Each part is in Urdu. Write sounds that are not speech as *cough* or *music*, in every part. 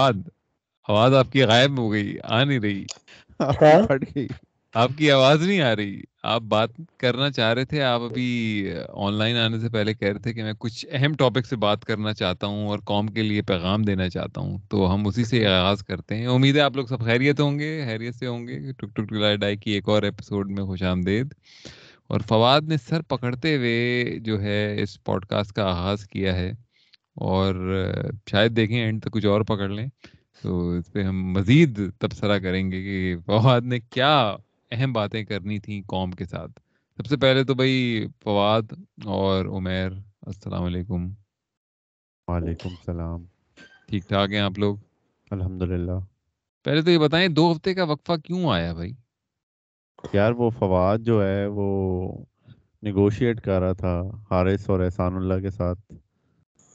فواد آواز آپ کی غائب ہو گئی آ نہیں رہی۔ *laughs* پھٹ گئی۔ آپ کی آواز نہیں آ رہی۔ آپ بات کرنا چاہ رہے تھے آپ ابھی آن لائن آنے سے پہلے کہہ رہے تھے کہ میں کچھ اہم ٹاپک سے بات کرنا چاہتا ہوں اور قوم کے لیے پیغام دینا چاہتا ہوں تو ہم اسی سے آغاز کرتے ہیں۔ امید ہے آپ لوگ سب خیریت ہوں گے خیریت سے ہوں گے۔ ٹک ٹک ٹلائے ڈائی کی ایک اور ایپیسوڈ میں خوش آمدید۔ اور فواد نے سر پکڑتے ہوئے جو ہے اس پوڈ کاسٹ کا آغاز کیا ہے۔ اور شاید دیکھیں اینڈ تو کچھ اور پکڑ لیں۔ تو اس پہ ہم مزید تبصرہ کریں گے کہ فواد نے کیا اہم باتیں کرنی تھیں قوم کے ساتھ۔ سب سے پہلے تو بھائی فواد اور عمیر السلام علیکم۔ وعلیکم السلام۔ ٹھیک ٹھاک ہیں آپ لوگ؟ الحمد پہلے تو یہ بتائیں دو ہفتے کا وقفہ کیوں آیا بھائی؟ یار وہ فواد جو ہے وہ نیگوشیٹ کر رہا تھا حارث اور احسان اللہ کے ساتھ۔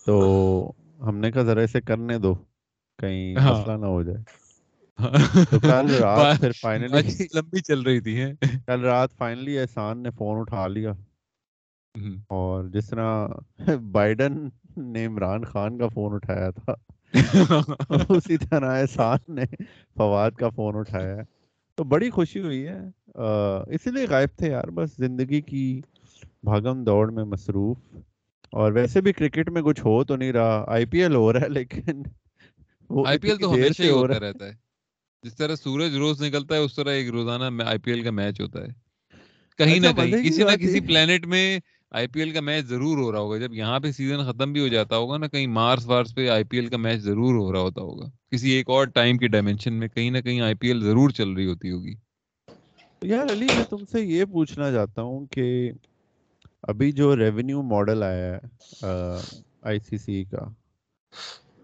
تو *laughs* ہم نے کہا ذرا اسے کرنے دو کہیں ہاں۔ مسئلہ نہ ہو جائے۔ *laughs* تو کل رات پھر فائنلی لمبی چل رہی تھی۔ *laughs* کل رات فائنلی احسان نے فون اٹھا لیا۔ اور جس طرح بائیڈن نے عمران خان کا فون اٹھایا تھا اسی طرح احسان نے فواد کا فون اٹھایا۔ تو بڑی خوشی ہوئی ہے۔ اسی لیے غائب تھے یار بس زندگی کی بھاگم دوڑ میں مصروف۔ اور ویسے بھی کرکٹ میں کچھ ہو تو نہیں رہا۔ آئی پی ایل ہو رہا ہے لیکن آئی پی ایل تو ہمیشہ ہی ہوتا رہتا ہے۔ جس طرح سورج روز نکلتا ہے اس طرح ایک روزانہ آئی پی ایل کا میچ ہوتا ہے۔ کہیں نہ کہیں کسی نہ کسی پلانٹ میں آئی پی ایل کا میچ ضرور ہو رہا ہوگا۔ جب یہاں پہ سیزن ختم بھی ہو جاتا ہوگا نا کہیں مارس وارس پہ آئی پی ایل کا میچ ضرور ہو رہا ہوتا ہوگا۔ کسی ایک اور ٹائم کی ڈائمینشن میں کہیں نہ کہیں آئی پی ایل ضرور چل رہی ہوتی ہوگی۔ یار علی میں تم سے یہ پوچھنا چاہتا ہوں کہ ابھی جو ریونیو ماڈل آیا ہے آئی سی سی کا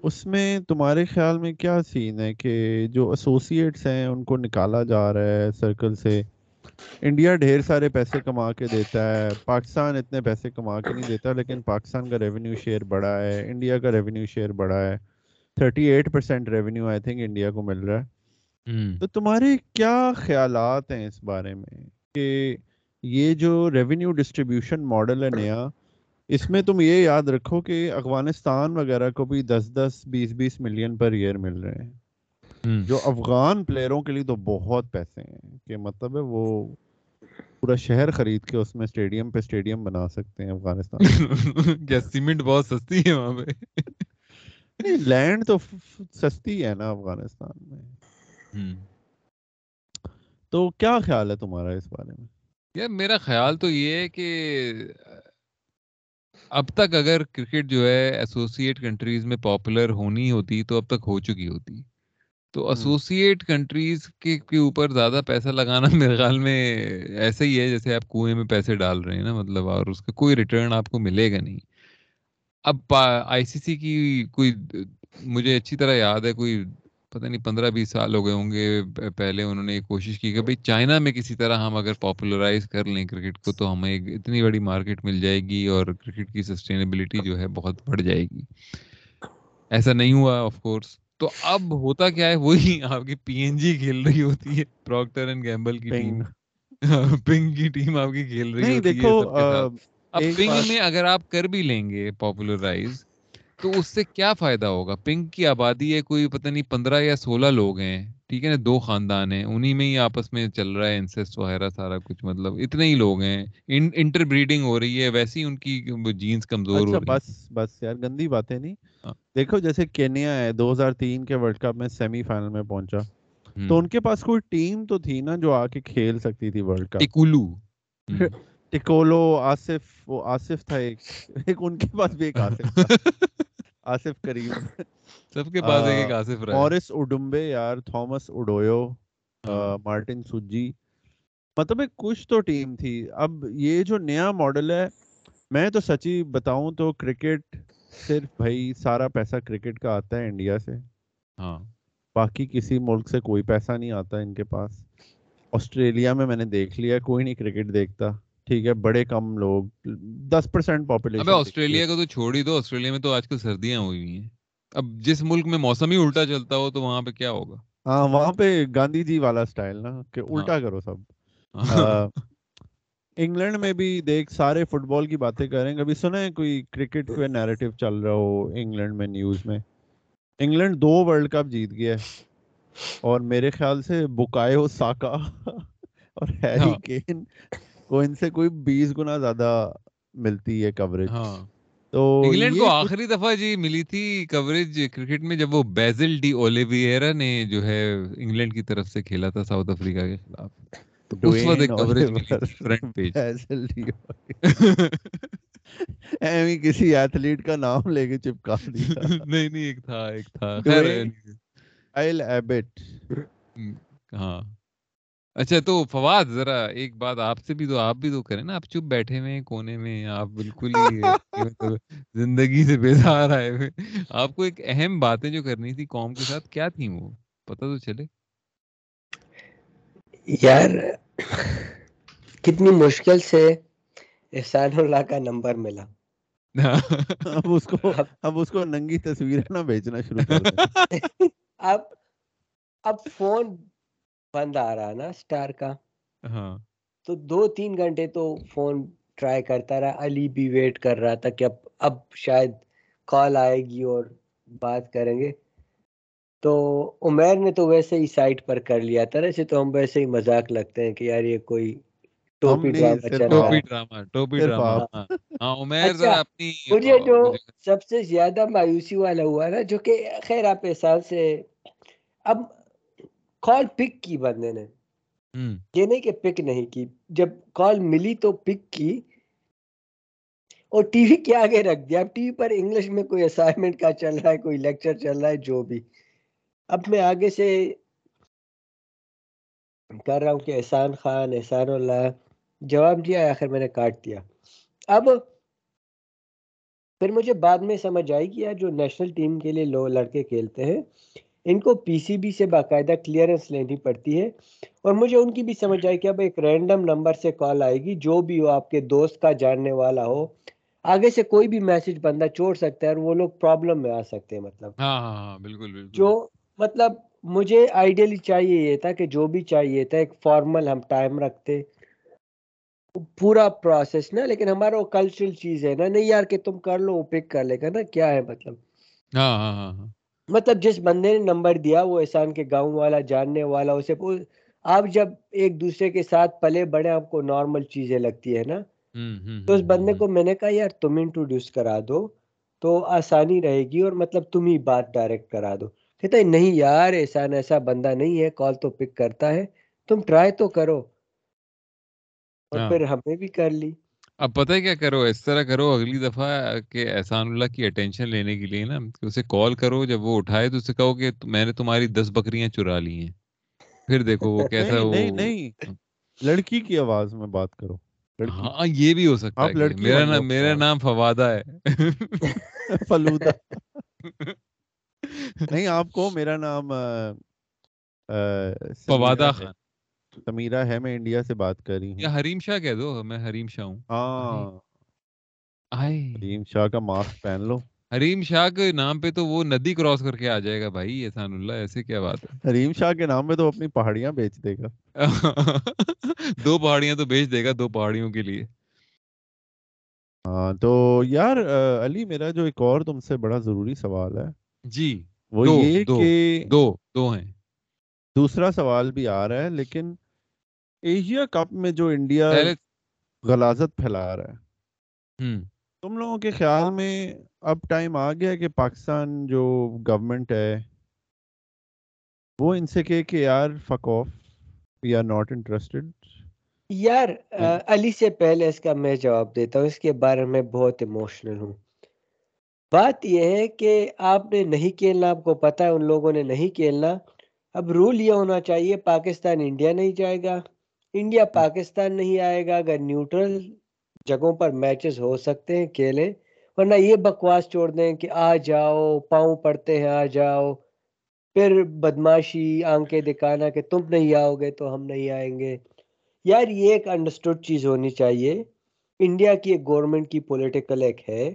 اس میں تمہارے خیال میں کیا سین ہے کہ جو ایسوسیٹس ہیں ان کو نکالا جا رہا ہے سرکل سے؟ انڈیا ڈھیر سارے پیسے کما کے دیتا ہے پاکستان اتنے پیسے کما کے نہیں دیتا لیکن پاکستان کا ریونیو شیئر بڑا ہے انڈیا کا ریونیو شیئر بڑا ہے۔ Thirty eight percent revenue I think India کو مل رہا ہے۔ تو تمہارے کیا خیالات ہیں اس بارے میں کہ یہ جو ریونیو ڈسٹریبیوشن ماڈل ہے نیا اس میں تم یہ یاد رکھو کہ افغانستان وغیرہ کو بھی دس دس بیس بیس ملین پر ایئر مل رہے ہیں۔ جو افغان پلیئروں کے لیے تو بہت پیسے ہیں کہ مطلب ہے وہ پورا شہر خرید کے اس میں اسٹیڈیم پہ اسٹیڈیم بنا سکتے ہیں افغانستان۔ *laughs* کیا سیمنٹ بہت سستی ہے وہاں پہ۔ لینڈ تو سستی ہے نا افغانستان میں۔ تو کیا خیال ہے تمہارا اس بارے میں؟ یار میرا خیال تو یہ ہے کہ اب تک اگر کرکٹ جو ہے ایسوسیٹ کنٹریز میں پاپولر ہونی ہوتی تو اب تک ہو چکی ہوتی۔ تو ایسوسیٹ کنٹریز کے اوپر زیادہ پیسہ لگانا *laughs* میرے خیال میں ایسا ہی ہے جیسے آپ کنویں میں پیسے ڈال رہے ہیں نا مطلب اور اس کا کوئی ریٹرن آپ کو ملے گا نہیں۔ اب آئی سی سی کی کوئی مجھے اچھی طرح یاد ہے کوئی پتہ نہیں پندرہ بیس سال ہو گئے ہوں گے پہلے انہوں نے کوشش کی کہ بھائی چائنا میں کسی طرح ہم اگر پاپولرائز کر لیں کرکٹ کو تو ہمیں اتنی بڑی مارکیٹ مل جائے گی اور کرکٹ کی سسٹینیبلٹی جو ہے بہت بڑھ جائے گی۔ ایسا نہیں ہوا آف کورس تو اب ہوتا کیا ہے وہی آپ کی پی این جی کھیل رہی ہوتی ہے پروکٹر اینڈ گیمبل کی ٹیم۔ *laughs* پنگ کی ٹیم آپ کی کھیل رہی ہوتی ہے اب پنگ میں اگر آپ کر بھی لیں گے پاپولرائز تو اس سے کیا فائدہ ہوگا؟ پنک کی آبادی ہے کوئی پتہ نہیں پندرہ یا سولہ لوگ ہیں ٹھیک ہے نا؟ دو خاندان ہیں انہی میں ہی آپس میں چل رہا ہے انسسٹ وغیرہ سارا کچھ مطلب اتنے ہی لوگ ہیں۔ انٹر بریڈنگ ہو رہی ہے ویسے ہی ان کی جینس کمزور ہو اچھا، رہی بس بس یار گندی باتیں نہیں۔ ہاں۔ دیکھو جیسے کینیا ہے دو ہزار تین کے ورلڈ کپ میں سیمی فائنل میں پہنچا۔ تو ان کے پاس کوئی ٹیم تو تھی نا جو آ کے کھیل سکتی تھی ورلڈ کپ۔ ٹکولو *laughs* ٹکولو آصف وہ آصف تھا ایک۔ *laughs* ایک ان کے پاس بھی ایک آصف تھا۔ *laughs* آصف کریم۔ سب کے پاس ایک آصف رہا مورس اڈمبے یار تھامس اڈویو مارٹن سوجی۔ مطلب ایک کچھ تو ٹیم تھی۔ اب یہ جو نیا ماڈل ہے میں تو سچی بتاؤں تو کرکٹ صرف بھائی سارا پیسہ کرکٹ کا آتا ہے انڈیا سے۔ ہاں۔ باقی کسی ملک سے کوئی پیسہ نہیں آتا ان کے پاس۔ آسٹریلیا میں میں نے دیکھ لیا کوئی نہیں کرکٹ دیکھتا۔ ٹھیک ہے بڑے کم لوگ دس پرسینٹ پاپولیشن ابے آسٹریلیا کو تو چھوڑ ہی دو آسٹریلیا میں تو آج کل سردیاں ہوئی ہوئی ہیں۔ اب جس ملک میں موسم ہی الٹا چلتا ہو تو وہاں پہ کیا ہوگا؟ ہاں وہاں پہ گاندھی جی والا سٹائل نا کہ الٹا ہاں۔ کرو سب۔ ہاں۔ انگلینڈ میں بھی دیکھ سارے فٹ بال کی باتیں کریں کبھی سنا ہے کوئی کرکٹ پہ نیریٹو چل رہا ہو انگلینڈ میں نیوز میں؟ انگلینڈ دو ورلڈ کپ جیت گیا ہے۔ اور میرے خیال سے بکایو ساکا اور ہیری ہاں۔ کین کو ان سے کوئی بیس گنا زیادہ ملتی ہے کوریج ہاں۔ تو انگلینڈ کو آخری دفعہ جی ملی تھی کوریج کرکٹ میں جب وہ بیزل ڈی اولیویرا نے جو ہے انگلینڈ کی طرف سے کھیلا تھا ساؤتھ افریقہ کے خلاف۔ تو اس وقت ایک کوریج فرنٹ پیج بیزل ڈیو *laughs* ایویں کسی ایتھلیٹ کا نام لے کے چپکا دیا۔ نہیں نہیں ایک تھا ایک تھا۔ خیر ایبٹ ہاں۔ اچھا تو فواد ذرا ایک بات آپ سے بھی تو آپ بھی تو کریں نا آپ چپ بیٹھے ہوئے ہیں کونے میں آپ بالکل ہی مطلب زندگی سے بیزار آئے ہوئے آپ کو ایک اہم باتیں جو کرنی تھی قوم کے ساتھ کیا تھی وہ؟ پتہ تو چلے۔ یار کتنی مشکل سے احسان اللہ کا نمبر ملا۔ *laughs* اب اس کو اب اس کو ننگی تصویریں نہ بیچنا شروع کر *laughs* اب اب فون بند آ رہا نا سٹار کا۔ ہاں۔ تو دو تین گھنٹے تو فون ٹرائی کرتا رہا علی بھی ویٹ کر رہا تھا کہ اب اب شاید کال آئے گی اور بات کریں گے۔ تو عمیر نے تو ویسے ہی سائٹ پر کر لیا تھا ایسے تو ہم ویسے ہی مذاق لگتے ہیں کہ یار یہ کوئی ٹوپی ڈرامہ ٹوپی ڈرامہ ہاں ہاں اچھا اپنی مجھے جو سب سے زیادہ مایوسی والا ہوا نا جو کہ خیر آپ احساس سے اب کال پک کی بندے نے۔ یہ نہیں کہ پک نہیں کی جب کال ملی تو پک کی۔ اور ٹی وی کے آگے رکھ دیا۔ اب ٹی وی پر انگلش میں کوئی اسائنمنٹ کا چل رہا ہے کوئی لیکچر چل رہا ہے جو بھی۔ اب میں آگے سے کر رہا ہوں کہ احسان خان احسان اللہ۔ جواب دیا آخر میں نے کاٹ دیا۔ اب پھر مجھے بعد میں سمجھ آئی کہ یار جو نیشنل ٹیم کے لیے لو لڑکے کھیلتے ہیں۔ ان کو پی سی بی سے باقاعدہ کلیئرنس لینی پڑتی ہے اور مجھے ان کی بھی سمجھ آئی کہ اب ایک رینڈم نمبر سے کال آئے گی جو بھی ہو آپ کے دوست کا جاننے والا ہو آگے سے کوئی بھی میسج بندہ چھوڑ سکتا ہے اور وہ لوگ پرابلم میں آ سکتے ہیں مطلب۔ ہاں ہاں ہاں بالکل بالکل۔ جو مطلب مجھے آئیڈیلی چاہیے یہ تھا کہ جو بھی چاہیے تھا ایک فارمل ہم ٹائم رکھتے۔ پورا پروسیس نا لیکن ہمارا وہ کلچرل چیز ہے نا نہیں یار کہ تم کر لو وہ پک کر لے گا نا کیا ہے مطلب؟ ہاں ہاں ہاں ہاں۔ مطلب جس بندے نے نمبر دیا وہ احسان کے گاؤں والا جاننے والا اسے آپ جب ایک دوسرے کے ساتھ پلے بڑے آپ کو نارمل چیزیں لگتی ہے نا؟ تو اس بندے کو میں نے کہا یار تم انٹروڈیوس کرا دو تو آسانی رہے گی اور مطلب تم ہی بات ڈائریکٹ کرا دو۔ کہتا ہے نہیں یار احسان ایسا بندہ نہیں ہے کال تو پک کرتا ہے تم ٹرائی تو کرو۔ اور ہاں۔ پھر ہم نے بھی کر لی۔ اب پتہ ہے کیا کرو؟ اس طرح کرو اگلی دفعہ کہ احسان اللہ کی اٹینشن لینے کے لیے نا کہ اسے کال کرو جب وہ اٹھائے تو اسے کہو کہ میں نے تمہاری دس بکریاں چرا لی ہیں۔ پھر دیکھو وہ *laughs* کیسا نہیں نہیں لڑکی کی آواز میں بات کرو ہاں یہ بھی ہو سکتا ہے میرا نام میرا فواد نام فوادہ ہے۔ *laughs* فلودہ۔ *laughs* نہیں آپ کو میرا نام فوادہ خان۔ سمیرہ ہے میں انڈیا سے بات کر رہی ہوں۔ یا حریم شاہ کہہ دو میں حریم شاہ ہوں۔ ہاں۔ آئے۔ ریم شاہ کا ماسک پہن لو۔ حریم شاہ کے نام پہ تو وہ ندی کراس کر کے آ جائے گا بھائی احسان اللہ ایسے کیا بات ہے؟ ریم شاہ کے نام میں تو اپنی پہاڑیاں بیچ دے گا۔ *laughs* دو پہاڑیاں تو بیچ دے گا دو پہاڑیوں کے لیے۔ ہاں تو یار علی میرا جو ایک اور تم سے بڑا ضروری سوال ہے۔ جی۔ وہ یہ کہ دو دو ہیں۔ دوسرا سوال بھی آ رہا ہے لیکن ایشیا کپ میں جو انڈیا غلازت پھیلا رہا ہے۔ تم لوگوں کے خیال میں اب ٹائم آ گیا کہ پاکستان جو گورنمنٹ ہے وہ ان سے کہے کہ یار fuck off we are not interested یار علی سے پہلے اس کا میں جواب دیتا ہوں اس کے بارے میں بہت ایموشنل ہوں۔ بات یہ ہے کہ آپ نے نہیں کھیلنا آپ کو پتا ہے ان لوگوں نے نہیں کھیلنا۔ اب رول یہ ہونا چاہیے پاکستان انڈیا نہیں جائے گا۔ انڈیا پاکستان نہیں آئے گا اگر نیوٹرل جگہوں پر میچز ہو سکتے ہیں کھیلیں۔ ورنہ یہ بکواس چھوڑ دیں کہ آ جاؤ، پاؤں پڑتے ہیں، آ جاؤ۔ پھر بدماشی، آنکھیں دکھانا کہ تم نہیں آؤ گے تو ہم نہیں آئیں گے۔ یار یہ ایک انڈرسٹوڈ چیز ہونی چاہیے۔ انڈیا کی ایک گورنمنٹ کی پولیٹیکل ایک ہے۔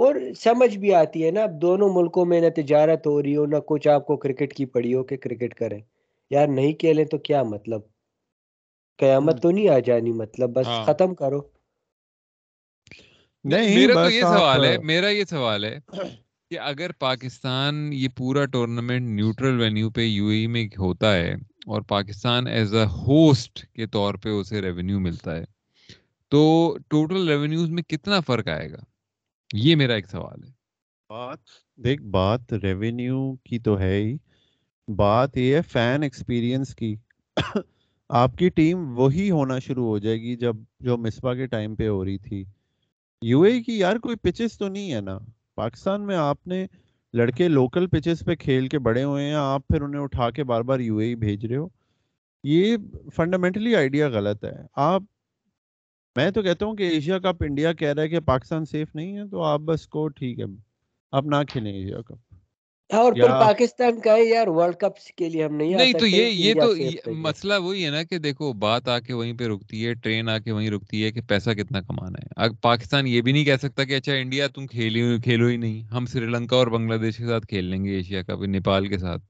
اور سمجھ بھی آتی ہے نا اب دونوں ملکوں میں نہ تجارت ہو رہی ہو نہ کچھ آپ کو کرکٹ کی پڑی ہو کہ کرکٹ کریں۔ یار نہیں کھیلیں تو کیا مطلب؟ قیامت تو نہیں آ جانی مطلب بس ہاں۔ ختم کرو۔ نہیں میرا تو بس یہ سوال ہے میرا یہ سوال ہے کہ اگر پاکستان یہ پورا ٹورنامنٹ نیوٹرل وینیو پہ یو اے میں ہوتا ہے اور پاکستان ایز اے ہوسٹ کے طور پہ اسے ریونیو ملتا ہے تو ٹوٹل ریونیوز میں کتنا فرق آئے گا؟ یہ میرا ایک سوال ہے۔ بات، دیکھ، بات ریونیو کی تو ہے ہی۔ بات یہ ہے فین ایکسپیرینس کی۔ آپ کی ٹیم وہی ہونا شروع ہو جائے گی جب جو مسپا کے ٹائم پہ ہو رہی تھی۔ یو اے کی یار کوئی پچز تو نہیں ہے نا۔ پاکستان میں آپ نے لڑکے لوکل پچز پہ کھیل کے بڑے ہوئے ہیں، آپ پھر انہیں اٹھا کے بار بار یو اے بھیج رہے ہو۔ یہ فنڈامنٹلی آئیڈیا غلط ہے۔ آپ میں تو کہتا ہوں کہ ایشیا کپ انڈیا کہہ رہا ہے کہ پاکستان سیف نہیں ہے تو آپ بس کو ٹھیک ہے اب نہ کھیلیں ایشیا کپ۔ اور پھر پاکستان کا ہے یار ورلڈ کپ کے لیے ہم نہیں نہیں تو یہ یہ تو مسئلہ وہی ہے نا کہ دیکھو بات آ کے وہیں پہ رکتی ہے ٹرین آ کے وہیں رکتی ہے کہ پیسہ کتنا کمانا ہے۔ اب پاکستان یہ بھی نہیں کہہ سکتا کہ اچھا انڈیا تم کھیلی کھیلو ہی نہیں۔ ہم سری لنکا اور بنگلہ دیش کے ساتھ کھیل لیں گے ایشیا کپ نیپال کے ساتھ۔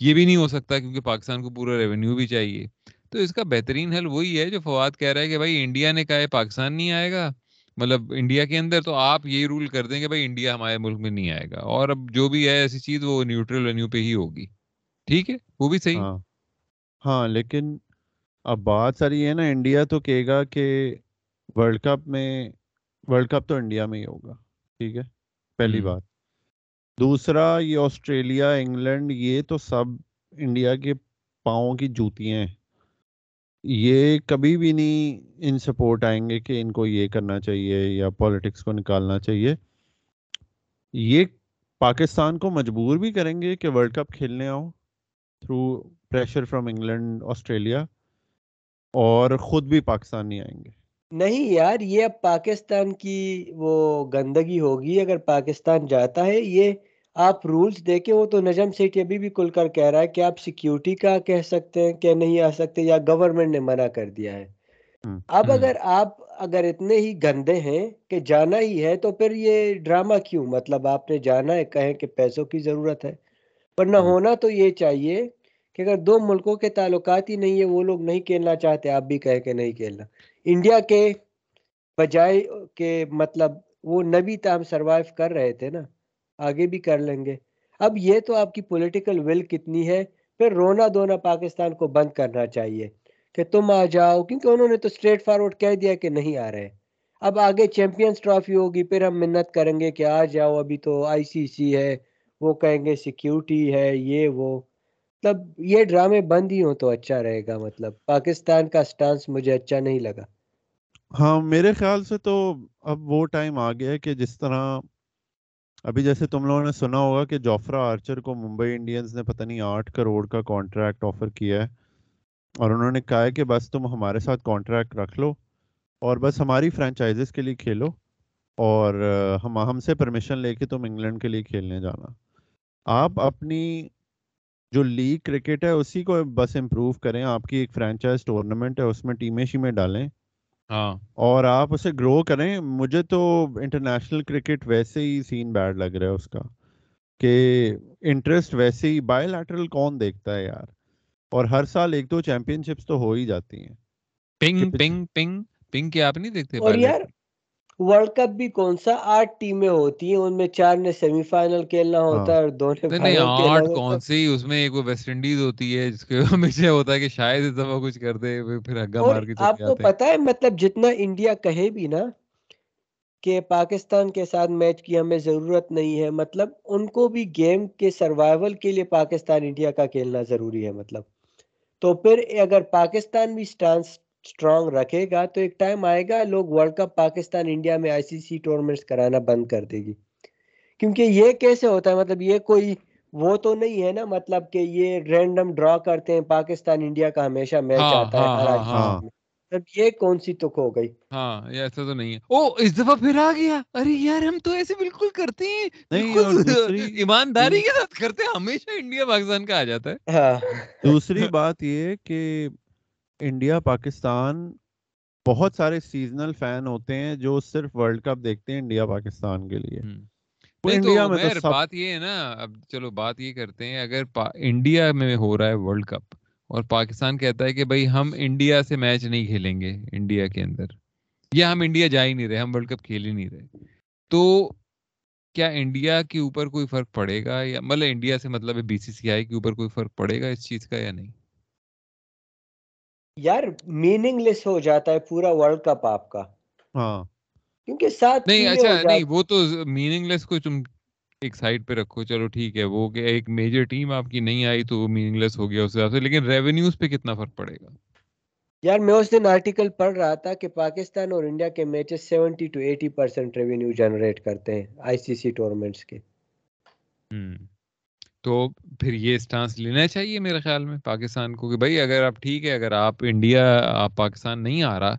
یہ بھی نہیں ہو سکتا کیونکہ پاکستان کو پورا ریونیو بھی چاہیے۔ تو اس کا بہترین حل وہی ہے جو فواد کہہ رہا ہے کہ بھائی انڈیا نے کہا ہے پاکستان نہیں آئے گا۔ مطلب انڈیا کے اندر تو آپ یہی رول کر دیں کہ بھائی انڈیا ہمارے ملک میں نہیں آئے گا۔ اور اب جو بھی ہے ایسی چیز وہ نیوٹرل وینیو پہ ہی ہوگی۔ ٹھیک ہے؟ وہ بھی صحیح۔ ہاں۔ ہاں لیکن اب بات ساری ہے نا انڈیا تو کہے گا کہ ورلڈ کپ میں ورلڈ کپ تو انڈیا میں ہی ہوگا۔ ٹھیک ہے؟ پہلی بات۔ دوسرا یہ آسٹریلیا انگلینڈ یہ تو سب انڈیا کے پاؤں کی جوتیاں ہیں۔ یہ کبھی بھی نہیں ان سپورٹ آئیں گے کہ ان کو یہ کرنا چاہیے یا پالیٹکس کو نکالنا چاہیے۔ یہ پاکستان کو مجبور بھی کریں گے کہ ورلڈ کپ کھیلنے آؤ through pressure from England Australia اور خود بھی پاکستان نہیں آئیں گے۔ نہیں یار، یہ اب پاکستان کی وہ گندگی ہوگی۔ اگر پاکستان جاتا ہے، یہ آپ رولز دیکھیں وہ تو نجم سیٹھی ابھی بھی کل کر کہہ رہا ہے کہ آپ سیکیورٹی کا کہہ سکتے ہیں کہ نہیں آ سکتے یا گورنمنٹ نے منع کر دیا ہے۔ اب اگر آپ اگر اتنے ہی گندے ہیں کہ جانا ہی ہے تو پھر یہ ڈرامہ کیوں؟ مطلب آپ نے جانا ہے کہیں کہ پیسوں کی ضرورت ہے۔ پر نہ ہونا تو یہ چاہیے کہ اگر دو ملکوں کے تعلقات ہی نہیں ہے وہ لوگ نہیں کھیلنا چاہتے آپ بھی کہیں کہ نہیں کھیلنا۔ انڈیا کے بجائے کہ مطلب وہ نبی تام سروائیو کر رہے تھے نا۔ آگے بھی کر لیں گے۔ اب یہ تو آپ کی پولیٹیکل ول کتنی ہے، پھر رونا دونا پاکستان کو بند کرنا چاہیے کہ تم آ جاؤ، کیونکہ انہوں نے تو اسٹریٹ فارورڈ کہہ دیا کہ نہیں آ رہے۔ اب آگے چیمپئنس ٹرافی ہوگی، پھر ہم منت کریں گے کہ آ جاؤ، ابھی تو آئی سی سی ہے، وہ کہیں گے سیکیورٹی ہے، یہ وہ۔ مطلب یہ ڈرامے بند ہی ہوں تو اچھا رہے گا مطلب پاکستان کا سٹانس مجھے اچھا نہیں لگا۔ ہاں میرے خیال سے تو اب وہ ٹائم آ گیا ہے کہ جس طرح ابھی جیسے تم لوگوں نے سنا ہوگا کہ جوفرا آرچر کو ممبئی انڈینز نے پتہ نہیں آٹھ کروڑ کا کانٹریکٹ آفر کیا ہے اور انہوں نے کہا ہے کہ بس تم ہمارے ساتھ کانٹریکٹ رکھ لو اور بس ہماری فرینچائزز کے لیے کھیلو اور ہم ہم سے پرمیشن لے کے تم انگلینڈ کے لیے کھیلنے جانا۔ آپ اپنی جو لیگ کرکٹ ہے اسی کو بس امپروو کریں، آپ کی ایک فرینچائز ٹورنامنٹ ہے، اس میں ٹیمیں شیمیں ڈالیں۔ اور آپ اسے گرو کریں۔ مجھے تو انٹرنیشنل کرکٹ ویسے ہی سین بیڈ لگ رہا ہے اس کا کہ انٹرسٹ ویسے ہی بائی لیٹرل کون دیکھتا ہے یار؟ اور ہر سال ایک دو چیمپئن شپس تو ہو ہی جاتی ہیں۔ پنگ پنگ پنگ پنگ کے آپ نہیں دیکھتے اور یار ورلڈ کپ بھی کون سا آٹھ ٹیمیں ہوتی ہیں؟ ان میں چار نے سیمی فائنل کھیلنا ہاں۔ ہوتا ہے اور دو نے نہیں آٹھ کون سی؟ اس میں ایک ویسٹ انڈیز ہوتی ہے جس کے ہمیشہ ہوتا ہے کہ شاید اس دفعہ کچھ کر دے پھر ہگا مار کے آپ کو پتا ہے مطلب جتنا انڈیا کہے بھی نا کہ پاکستان کے ساتھ میچ کی ہمیں ضرورت نہیں ہے مطلب ان کو بھی گیم کے سروائیول کے لیے پاکستان انڈیا کا کھیلنا ضروری ہے مطلب۔ تو پھر اگر پاکستان بھی سٹانس اسٹرانگ رکھے گا تو ایک ٹائم آئے گا لوگ ورلڈ کپ پاکستان انڈیا میں آئی سی سی ٹورنامنٹس کرانا بند کر دے گی۔ کیونکہ یہ کیسے ہوتا ہے؟ مطلب یہ کوئی وہ تو نہیں ہے نا مطلب کہ یہ رینڈم ڈرا کرتے ہیں پاکستان انڈیا کا ہمیشہ میچ ہاں، آتا ہے ہاں، ہاں، مطلب یہ کون سی تک ہو گئی؟ ہاں یہ ایسا تو نہیں ہے۔ او اس دفعہ پھر آ گیا۔ ارے یار ہم تو ایسے بالکل کرتے ہیں۔ *laughs* ایمانداری کے ساتھ کرتے ہیں ہمیشہ انڈیا پاکستان کا آ جاتا ہے۔ دوسری بات یہ کہ انڈیا پاکستان بہت سارے سیزنل فین ہوتے ہیں جو صرف ورلڈ کپ دیکھتے ہیں انڈیا پاکستان کے لیے۔ انڈیا میں بات یہ ہے نا اب چلو بات یہ کرتے ہیں اگر انڈیا میں ہو رہا ہے ورلڈ کپ اور پاکستان کہتا ہے کہ بھائی ہم انڈیا سے میچ نہیں کھیلیں گے انڈیا کے اندر یا ہم انڈیا جا ہی نہیں رہے ہم ورلڈ کپ کھیل ہی نہیں رہے تو کیا انڈیا کے اوپر کوئی فرق پڑے گا؟ یا مطلب انڈیا سے مطلب ہے بی سی سی آئی کے اوپر کوئی فرق پڑے گا اس چیز کا یا نہیں؟ یار میننگ لیس ہو جاتا ہے پورا ورلڈ کپ آپ کا۔ ہاں۔ کیونکہ ساتھ نہیں اچھا نہیں وہ تو میننگ لیس کو تم ایک سائڈ پہ رکھو چلو ٹھیک ہے وہ کہ ایک میجر ٹیم آپ کی نہیں آئی تو وہ میننگ لیس ہو گیا اس حساب سے لیکن ریونیوز پہ کتنا فرق پڑے گا؟ یار میں اس دن آرٹیکل پڑھ رہا تھا کہ پاکستان اور انڈیا کے matches seventy two eighty percent revenue generate کرتے ہیں آئی سی سی ٹورنامنٹس کے۔ ہوں۔ تو پھر یہ اسٹانس لینا چاہیے میرے خیال میں پاکستان کو کہ بھائی اگر آپ ٹھیک ہے اگر آپ انڈیا آپ پاکستان نہیں آ رہا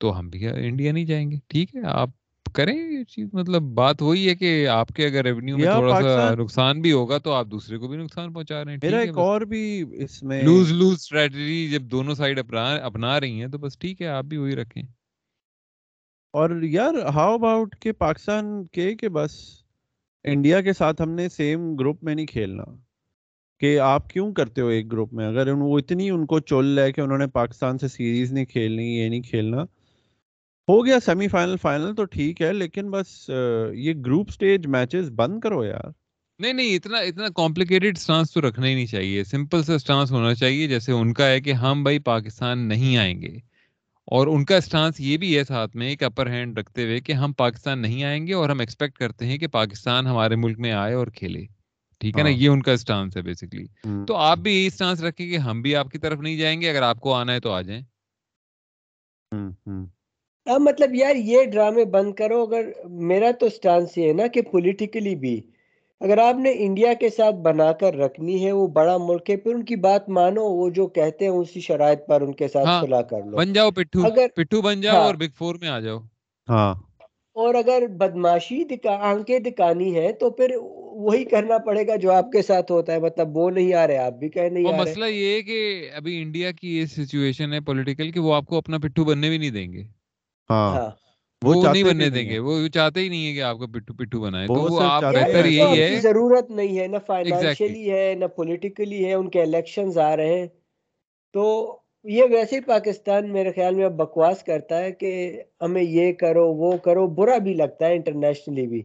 تو ہم بھی انڈیا نہیں جائیں گے ٹھیک ہے؟ آپ کریں یہ چیز مطلب بات وہی ہے کہ آپ کے اگر ریونیو میں تھوڑا سا نقصان بھی ہوگا تو آپ دوسرے کو بھی نقصان پہنچا رہے ہیں میرا ایک اور بھی اس میں لوز لوز اسٹریٹجی جب دونوں سائڈ اپنا اپنا رہی ہیں تو بس ٹھیک ہے آپ بھی وہی رکھیں۔ اور یار ہاؤ اباؤٹ کہ پاکستان کے کہ بس انڈیا کے ساتھ ہم نے سیم گروپ میں نہیں کھیلنا۔ کہ آپ کیوں کرتے ہو ایک گروپ میں؟ اگر وہ اتنی ان کو چل ہے کہ انہوں نے پاکستان سے سیریز نہیں کھیلنی، یہ نہیں کھیلنا۔ ہو گیا سیمی فائنل فائنل تو ٹھیک ہے، لیکن بس یہ گروپ سٹیج میچز بند کرو یار۔ نہیں نہیں، اتنا اتنا کمپلیکیٹڈ سٹانس تو رکھنا ہی نہیں چاہیے۔ سمپل سا سٹانس ہونا چاہیے، جیسے ان کا ہے کہ ہم بھائی پاکستان نہیں آئیں گے۔ اور ان کا سٹانس یہ بھی ہے ساتھ میں ایک اپر ہینڈ رکھتے ہوئے کہ ہم پاکستان نہیں آئیں گے اور ہم ایکسپیکٹ کرتے ہیں کہ پاکستان ہمارے ملک میں آئے اور کھیلے۔ ٹھیک ہے نا؟ ہاں۔ یہ ان کا سٹانس ہے بیسکلی تو آپ بھی یہی سٹانس رکھیں کہ ہم بھی آپ کی طرف نہیں جائیں گے اگر آپ کو آنا ہے تو آ جائیں۔ اب مطلب یار یہ ڈرامے بند کرو اگر میرا تو سٹانس یہ ہے نا کہ پولیٹیکلی بھی اگر آپ نے انڈیا کے ساتھ بنا کر رکھنی ہے وہ بڑا ملک ہے پھر ان کی بات مانو وہ جو کہتے ہیں اسی شرائط پر ان کے ساتھ ہاں صلاح کر لو۔ بن جاؤ پٹھو اگر پٹھو بن جاؤ ہاں۔ اور بگ فور میں آ جاؤ۔ ہاں۔ اور اگر بدماشی دکھا آنکھیں دکھانی ہے تو پھر وہی کرنا پڑے گا جو آپ کے ساتھ ہوتا ہے۔ مطلب وہ نہیں آ رہے آپ بھی کہہ نہیں اور آ رہے۔ مسئلہ یہ ہے کہ ابھی انڈیا کی یہ سچویشن ہے پولیٹیکل کہ وہ آپ کو اپنا پٹھو بننے بھی نہیں دیں گے۔ ہاں۔ ہاں۔ وہ نہیں بننے دیں گے وہ چاہتے ہی نہیں ہے کہ آپ کو پٹھو پٹھو بنائے تو وہ آپ بہتر یہی ہے۔ ضرورت نہیں ہے نہ فائنینشلی ہے نہ پولیٹیکلی ہے ان کے الیکشنز آ رہے ہیں۔ تو یہ ویسے ہی پاکستان میرے خیال میں اب بکواس کرتا ہے کہ ہمیں یہ کرو وہ کرو برا بھی لگتا ہے انٹرنیشنلی بھی۔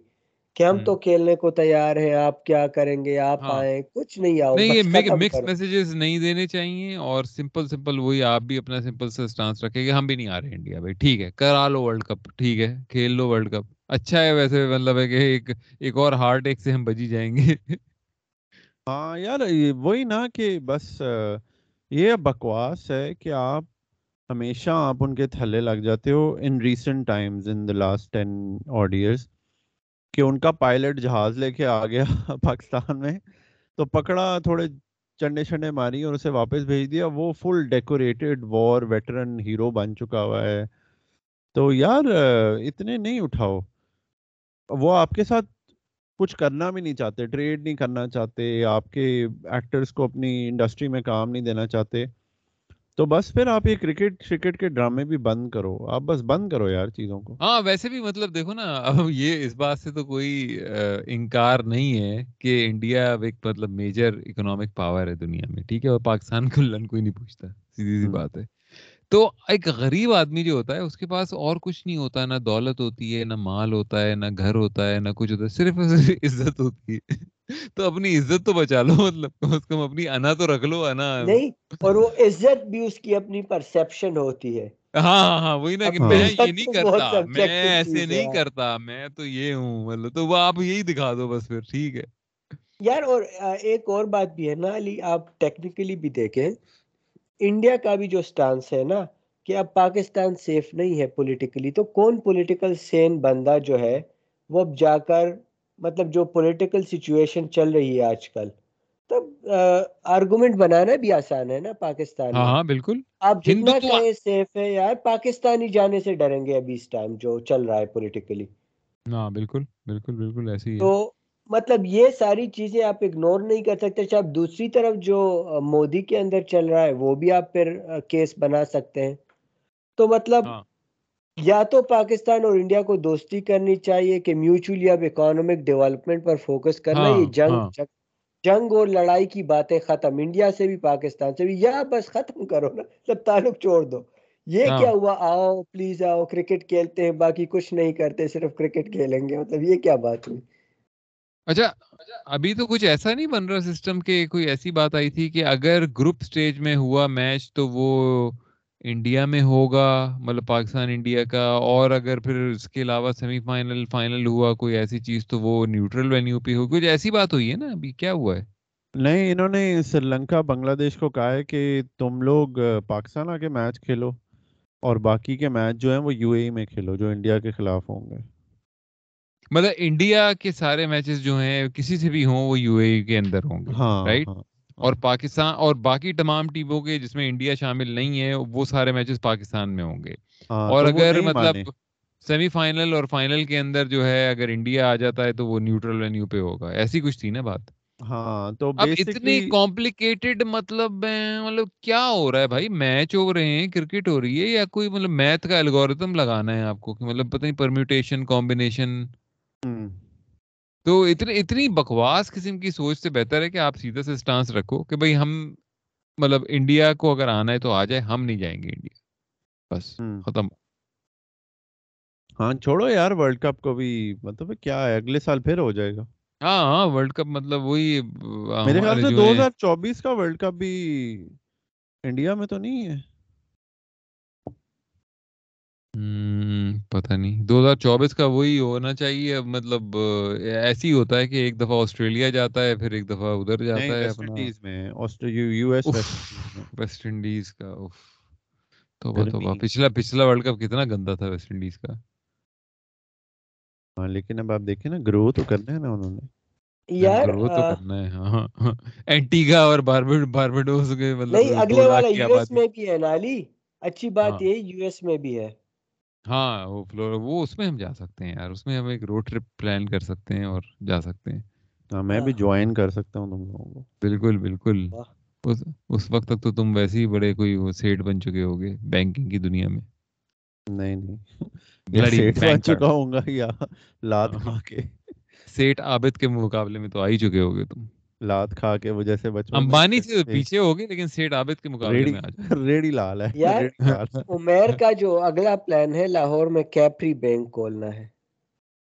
کہ ہم تو کھیلنے کو تیار ہیں آپ کیا کریں گے؟ آپ ہاں۔ آئیں کچھ نہیں آؤ نہیں مکس میسیجز نہیں دینے چاہیے اور سمپل سمپل وہی آپ بھی اپنا سمپل سے سٹانس رکھیں کہ ہم بھی نہیں آ رہے انڈیا بھائی ٹھیک ہے کرا لو ورلڈ کپ ٹھیک ہے کھیل لو ورلڈ کپ اچھا ہے ویسے مطلب ہے کہ ایک ایک اور ہارٹ ایک سے ہم بجی جائیں گے۔ ہاں یار وہی نا کہ بس یہ بکواس ہے کہ آپ ہمیشہ آپ ان کے تھلے لگ جاتے ہو in recent times in the last ten odd years کہ ان کا پائلٹ جہاز لے کے آ گیا *laughs* پاکستان میں، تو پکڑا، تھوڑے چنڈے چنڈے ماری اور اسے واپس بھیج دیا۔ وہ full decorated war veteran hero بن چکا ہوا ہے۔ تو یار، اتنے نہیں اٹھاؤ۔ وہ آپ کے ساتھ کچھ کرنا بھی نہیں چاہتے ٹریڈ نہیں کرنا چاہتے، آپ کے ایکٹرز کو اپنی انڈسٹری میں کام نہیں دینا چاہتے۔ تو بس پھر آپ یہ کرکٹ شرکٹ کے ڈرامے بھی بند کرو۔ آپ بس بند کرو یار چیزوں کو۔ ہاں ویسے بھی مطلب دیکھو نا اب یہ اس بات سے تو کوئی انکار نہیں ہے کہ انڈیا ایک مطلب میجر اکنامک پاور ہے دنیا میں ٹھیک ہے؟ اور پاکستان کو لن کوئی نہیں پوچھتا سیدھی سی بات ہے۔ تو ایک غریب آدمی جو ہوتا ہے اس کے پاس اور کچھ نہیں ہوتا نہ دولت ہوتی ہے نہ مال ہوتا ہے نہ گھر ہوتا ہے نہ کچھ ہوتا ہے صرف *laughs* عزت ہوتی ہے۔ *laughs* تو اپنی عزت تو بچا لو مطلب کم از کم اپنی انا تو رکھ لو انا۔ نہیں اور وہ عزت بھی اس کی اپنی پرسپشن ہوتی ہے۔ ہاں ہاں ہاں وہی نا کہ اب میں ہاں یہ نہیں کرتا میں ایسے نہیں کرتا میں تو یہ ہوں مطلب تو وہ آپ یہی دکھا دو بس پھر ٹھیک ہے۔ یار اور ایک اور بات بھی ہے نا علی آپ ٹیکنیکلی بھی دیکھیں انڈیا کا بھی جو سٹانس ہے نا کہ اب پاکستان سیف نہیں ہے پولیٹیکلی تو کون پولیٹیکل سین بندہ جو ہے وہ اب جا کر مطلب جو پولیٹیکل سچویشن چل رہی ہے آج کل؟ تب آرگومنٹ بنانا بھی آسان ہے نا پاکستان ہاں ہاں بالکل۔ آپ جتنا کہیں سیف ہے یار پاکستانی جانے سے ڈریں گے ابھی اس ٹائم جو چل رہا ہے پولیٹیکلی ہاں بالکل بالکل بالکل ہے۔ تو مطلب یہ ساری چیزیں آپ اگنور نہیں کر سکتے اچھا آپ دوسری طرف جو مودی کے اندر چل رہا ہے وہ بھی آپ پھر کیس بنا سکتے ہیں۔ تو مطلب ہاں۔ یا تو پاکستان اور انڈیا کو دوستی کرنی چاہیے کہ میوچلی اب اکانومک ڈیولپمنٹ پر فوکس کرنا ہاں یہ جنگ ہاں۔ جنگ اور لڑائی کی باتیں ختم۔ انڈیا سے بھی پاکستان سے بھی یا بس ختم کرو نا سب تعلق چھوڑ دو۔ یہ کیا ہوا؟ آؤ پلیز آؤ کرکٹ کھیلتے ہیں باقی کچھ نہیں کرتے صرف کرکٹ کھیلیں گے۔ مطلب یہ کیا بات ہوئی؟ اچھا ابھی تو کچھ ایسا نہیں بن رہا سسٹم کہ کوئی ایسی بات آئی تھی کہ اگر گروپ سٹیج میں ہوا میچ تو وہ انڈیا میں ہوگا مطلب پاکستان انڈیا کا، اور اگر پھر اس کے علاوہ سیمی فائنل فائنل ہوا، کوئی ایسی چیز تو وہ نیوٹرل وینیو پہ ہو کچھ ایسی بات ہوئی ہے نا ابھی؟ کیا ہوا ہے؟ نہیں، انہوں نے سری لنکا، بنگلہ دیش کو کہا ہے کہ تم لوگ پاکستان آ کے میچ کھیلو اور باقی کے میچ جو ہیں وہ یو اے میں کھیلو، جو انڈیا کے خلاف ہوں گے۔ مطلب انڈیا کے سارے میچز جو ہیں کسی سے بھی ہوں وہ یو اے کے اندر ہوں گے ہاں رائٹ ہاں اور پاکستان اور باقی تمام ٹیموں کے جس میں انڈیا شامل نہیں ہے وہ سارے میچز پاکستان میں ہوں گے۔ ہاں اور اگر مطلب سیمی فائنل اور فائنل کے اندر جو ہے اگر انڈیا آ جاتا ہے تو وہ نیوٹرل وینیو پہ ہوگا۔ ایسی کچھ تھی نا بات؟ ہاں تو اب اتنی کمپلیکیٹڈ مطلب مطلب کیا ہو رہا ہے بھائی؟ میچ ہو رہے ہیں کرکٹ ہو رہی ہے یا کوئی مطلب میتھ کا الگوریتم لگانا ہے آپ کو کہ مطلب پتہ نہیں پرمیوٹیشن کمبینیشن تو اتنی اتنی بکواس قسم کی سوچ سے بہتر ہے کہ آپ سیدھا سے سٹانس رکھو کہ بھائی ہم مطلب انڈیا کو اگر آنا ہے تو آ جائے ہم نہیں جائیں گے انڈیا۔ بس ختم۔ ہاں چھوڑو یار ورلڈ کپ کو بھی مطلب کیا ہے اگلے سال پھر ہو جائے گا۔ ہاں ہاں ورلڈ کپ مطلب وہی میرے خیال سے دو ہزار چوبیس کا ورلڈ کپ بھی انڈیا میں تو نہیں ہے۔ پتہ نہیں۔ دو ہزار چوبیس کا وہی ہونا چاہیے اب مطلب ایسے ہی ہوتا ہے کہ ایک دفعہ آسٹریلیا جاتا ہے پھر ایک دفعہ ادھر جاتا ہے ویسٹ انڈیز کا توبہ توبہ۔ پچھلا پچھلا ورلڈ کپ کتنا گندا تھا ویسٹ انڈیز کا۔ ہاں لیکن اب آپ دیکھیں نا گرو تو کرنا ہے نا انہوں نے۔ یار گرو تو آ، کرنا ہے ہاں ہاں اینٹیگا اور باربڈ باربڈوس کے مطلب نہیں اگلے والا یو ایس میں بھی ہے نالی۔ اچھی بات یہ یو ایس میں بھی ہے۔ ہاں وہ فلور وہ اس میں ہم جا سکتے ہیں یار اس میں ہم ایک روڈ ٹرپ پلان کر سکتے ہیں اور جا سکتے ہیں۔ ہاں میں بھی جوائن کر سکتا ہوں تم لوگوں کو۔ بالکل بالکل۔ اس اس وقت تک تو تم ویسے ہی بڑے کوئی وہ سیٹ بن چکے ہوگے بینکنگ کی دنیا میں۔ نہیں نہیں۔ سیٹ بن چکا ہوں گا یا لات کھا *laughs* کے۔ سیٹ عابد کے مقابلے میں تو آ ہی چکے ہوگے تم۔ لات کھا کے وہ جیسے بچپن امبانی سے پیچھے ہوگے لیکن سیٹ عابد کے مقابلے میں آ جاؤ ریڑی لال ہے *laughs* یار عمیر کا جو اگلا پلان ہے لاہور میں کیپری بینک کھولنا ہے۔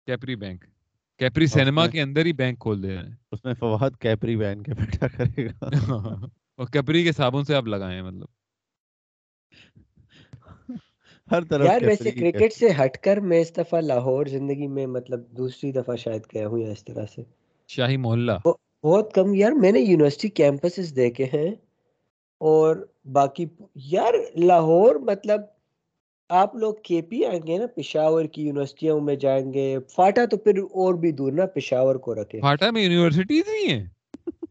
Capri bank. کیپری سینما کے اندر ہی بینک کھول دے رہے اس میں فواد کیپری بہن کے بیٹا کرے گا۔ ہیں *laughs* اور کیپری کے صابن سے آپ لگائیں مطلب۔ ہر طرف یار ویسے کرکٹ سے ہٹ کر میں اس دفعہ لاہور زندگی میں مطلب دوسری دفعہ شاید گیا ہوں یا اس طرح سے۔ شاہی محلہ۔ بہت کم یار میں نے یونیورسٹی کیمپسز دیکھے ہیں اور باقی یار لاہور مطلب آپ لوگ کے پی آئیں گے نا پشاور کی یونیورسٹیوں میں جائیں گے فاٹا تو پھر اور بھی دور نا پشاور کو رکھے۔ فاٹا میں یونیورسٹیز بھی ہیں؟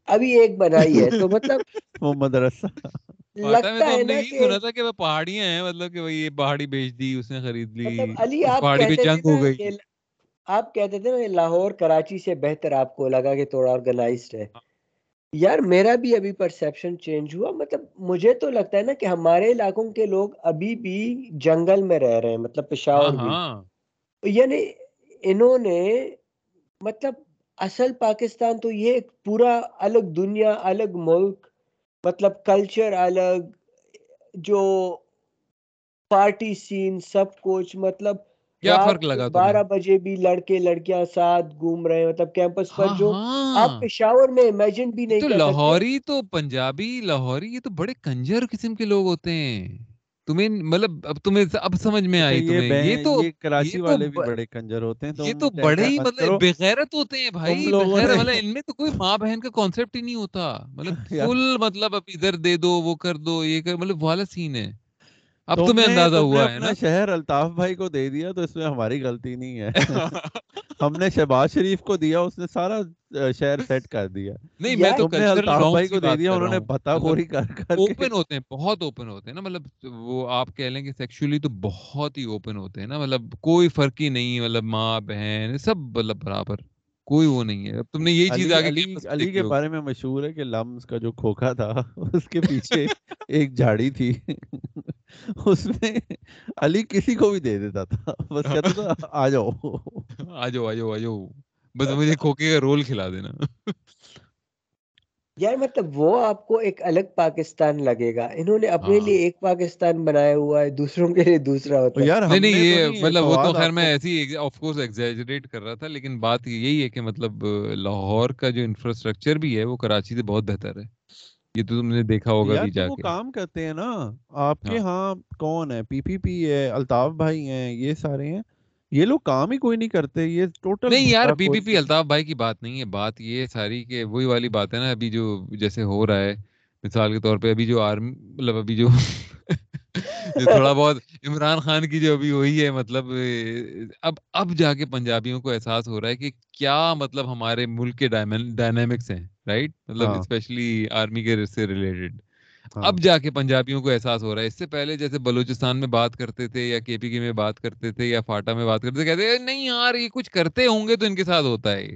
ابھی ایک بنائی ہے تو مطلب *laughs* وہ مدرسہ۔ فاٹا میں لگتا تو ہے ہم نے نا کہ سنا تھا کہ وہ پہاڑیاں ہیں مطلب کہ بھائی یہ پہاڑی بیچ دی اس نے خرید لی مطلب علی اس آپ پہاڑی پہ جنگ ہو گئی۔ آپ کہتے تھے نا لاہور کراچی سے بہتر آپ کو لگا کہ تھوڑا آرگنائزڈ ہے۔ یار میرا بھی ابھی پرسیپشن چینج ہوا مطلب مجھے تو لگتا ہے نا کہ ہمارے علاقوں کے لوگ ابھی بھی جنگل میں رہ رہے ہیں مطلب ہاں پشاور بھی۔ ہاں۔ یعنی انہوں نے مطلب اصل پاکستان تو یہ ایک پورا الگ دنیا الگ ملک مطلب کلچر الگ جو پارٹی سین سب کچھ مطلب کیا فرق لگا بارہ بجے بھی لڑکے لڑکیاں ساتھ گھوم رہے ہیں مطلب کیمپس پر ہاں جو آپ ہاں پشاور میں امیجن بھی نہیں تو کر سکتے۔ لاہوری تو پنجابی لاہوری یہ تو بڑے کنجر قسم کے لوگ ہوتے ہیں۔ تمہیں مطلب اب تمہیں اب سمجھ میں اچھا آئی یہ تمہیں۔ یہ تو کراچی والے بھی بڑے کنجر ہوتے ہیں یہ تو بڑے ہی مطلب بغیرت ہوتے ہیں بھائی لوگوں بغیر نے مطلب ان میں تو کوئی ماں بہن کا کانسیپٹ ہی نہیں ہوتا۔ مطلب *laughs* فل مطلب اب ادھر دے دو وہ کر دو یہ کر مطلب والا سین ہے۔ اب تم تمہیں اندازہ ہوا ہے نا؟ شہر الطاف بھائی کو دے دیا تو اس میں ہماری غلطی نہیں ہے۔ *laughs* ہم نے شہباز شریف کو دیا اس نے سارا شہر سیٹ کر دیا۔ نہیں میں تو الطاف بھائی کو دے دیا انہوں نے بتا مطلب بوری کر کر اوپن ہوتے ہیں بہت اوپن ہوتے ہیں نا۔ مطلب وہ آپ کہہ لیں کہ سیکشولی تو بہت ہی اوپن ہوتے ہیں نا۔ مطلب کوئی فرق ہی نہیں مطلب ماں بہن سب مطلب برابر کوئی وہ نہیں ہے۔ تم نے یہی چیز علی آگے علی کے بارے میں مشہور ہے کہ لمز کا جو کھوکھا تھا *laughs* اس کے پیچھے ایک جھاڑی تھی۔ *laughs* اس میں علی کسی کو بھی دے دیتا تھا۔ بس کہتا تھا آ جاؤ۔ آ جاؤ آ جاؤ آ جاؤ۔ بس مجھے کھوکے کا رول کھلا دینا۔ یار مطلب وہ آپ کو ایک الگ پاکستان لگے گا۔ انہوں نے اپنے ہاں۔ لیے ایک پاکستان بنایا ہوا ہے دوسروں کے لیے دوسرا ہوتا ہے۔ یار نہیں نہیں یہ مطلب وہ تو خیر میں ایسی آف کورس ایگزیجریٹ کر رہا تھا لیکن بات یہی ہے کہ مطلب لاہور کا جو انفراسٹرکچر بھی ہے وہ کراچی سے بہت بہتر ہے۔ یہ تو تم نے دیکھا ہوگا بھی جا کے کام کرتے ہیں نا آپ کے ہاں۔ کون ہے؟ پی پی پی ہے الطاف بھائی ہیں یہ سارے ہیں۔ یہ لوگ کام ہی کوئی نہیں کرتے یہ ٹوٹل نہیں یار پی پی پی الطاف بھائی کی بات نہیں ہے بات یہ ساری کہ وہی والی بات ہے نا ابھی جو جیسے ہو رہا ہے مثال کے طور پہ ابھی جو آرمی مطلب ابھی جو *laughs* جو تھوڑا بہت عمران خان کی جو ابھی ہوئی ہے مطلب اب اب جا کے پنجابیوں کو احساس ہو رہا ہے کہ کیا مطلب ہمارے ملک کے ڈائنامکس ہیں رائٹ مطلب ہاں۔ اسپیشلی آرمی کے سے ریلیٹڈ ہاں۔ اب جا کے پنجابیوں کو احساس ہو رہا ہے۔ اس سے پہلے جیسے بلوچستان میں بات کرتے تھے یا کے پی کے میں بات کرتے تھے یا فاٹا میں بات کرتے تھے کہتے نہیں یار یہ کچھ کرتے ہوں گے تو ان کے ساتھ ہوتا ہے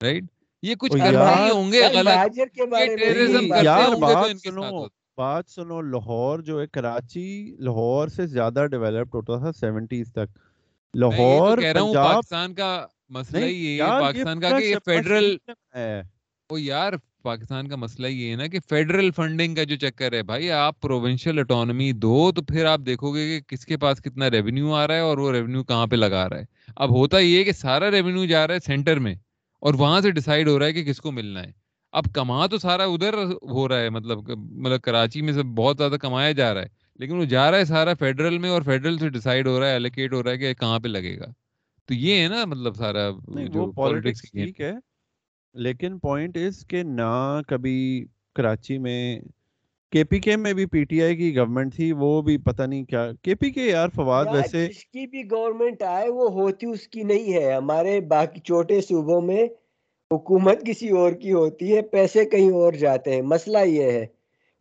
رائٹ یہ کچھ کرتے ہی ہوں گے غلط ٹیررزم کرتے ہوں گے تو ان کے ساتھ ہوتا بات سنو لاہور جو ہے کراچی لاہور سے زیادہ ڈیولپڈ ہوتا تھا سیونٹیز تک۔ لاہور کہہ رہا ہوں پنجاب۔ پاکستان کا مسئلہ یہ ہے پاکستان کا کہ یہ فیڈرل وہ یار پاکستان کا مسئلہ یہ ہے نا کہ فیڈرل فنڈنگ کا جو چکر ہے بھائی آپ پروونشل اٹانومی دو تو پھر آپ دیکھو گے کہ کس کے پاس کتنا ریونیو آ رہا ہے اور وہ ریونیو کہاں پہ لگا رہا ہے۔ اب ہوتا یہ ہے کہ سارا ریونیو جا رہا ہے سینٹر میں اور وہاں سے ڈیسائیڈ ہو رہا ہے کہ کس کو ملنا ہے۔ اب کما تو سارا ادھر ہو رہا ہے مطلب مطلب کراچی میں سے بہت زیادہ کمایا جا رہا ہے لیکن وہ جا رہا ہے سارا فیڈرل میں اور فیڈرل سے ڈیسائیڈ ہو رہا ہے الوکیٹ ہو رہا ہے کہ کہاں پہ لگے گا۔ تو یہ ہے نا مطلب سارا جو وہ پالیٹکس ٹھیک ہے لیکن پوائنٹ اس کہ نہ کبھی کراچی میں کے پی کے میں بھی پی ٹی آئی کی گورنمنٹ تھی وہ بھی پتہ نہیں کیا۔ کے پی کے یار فواد ویسے جس کی بھی گورنمنٹ آئے وہ ہوتی اس کی نہیں ہے۔ ہمارے باقی چھوٹے صوبوں میں حکومت کسی اور کی ہوتی ہے، پیسے کہیں اور جاتے ہیں۔ مسئلہ یہ ہے۔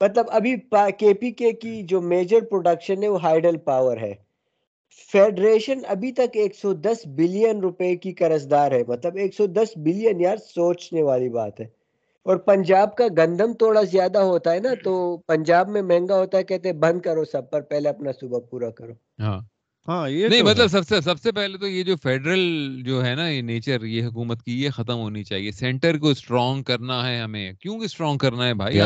مطلب ابھی کے پی کے کی جو میجر پروڈکشن ہے، وہ ہائیڈل پاور ہے۔ فیڈریشن ابھی تک ایک سو دس بلین روپے کی قرض دار ہے۔ مطلب ایک سو دس بلین یار، سوچنے والی بات ہے۔ اور پنجاب کا گندم تھوڑا زیادہ ہوتا ہے نا، تو پنجاب میں مہنگا ہوتا ہے، کہتے بند کرو سب پر، پہلے اپنا صوبہ پورا کرو۔ ہاں۔ ہاں یہ نہیں مطلب سب سے سب سے پہلے تو یہ جو فیڈرل جو ہے نا یہ نیچر یہ حکومت کی یہ ختم ہونی چاہیے۔ سینٹر کو اسٹرانگ کرنا ہے ہمیں۔ کیوں اسٹرانگ کرنا ہے بھائی؟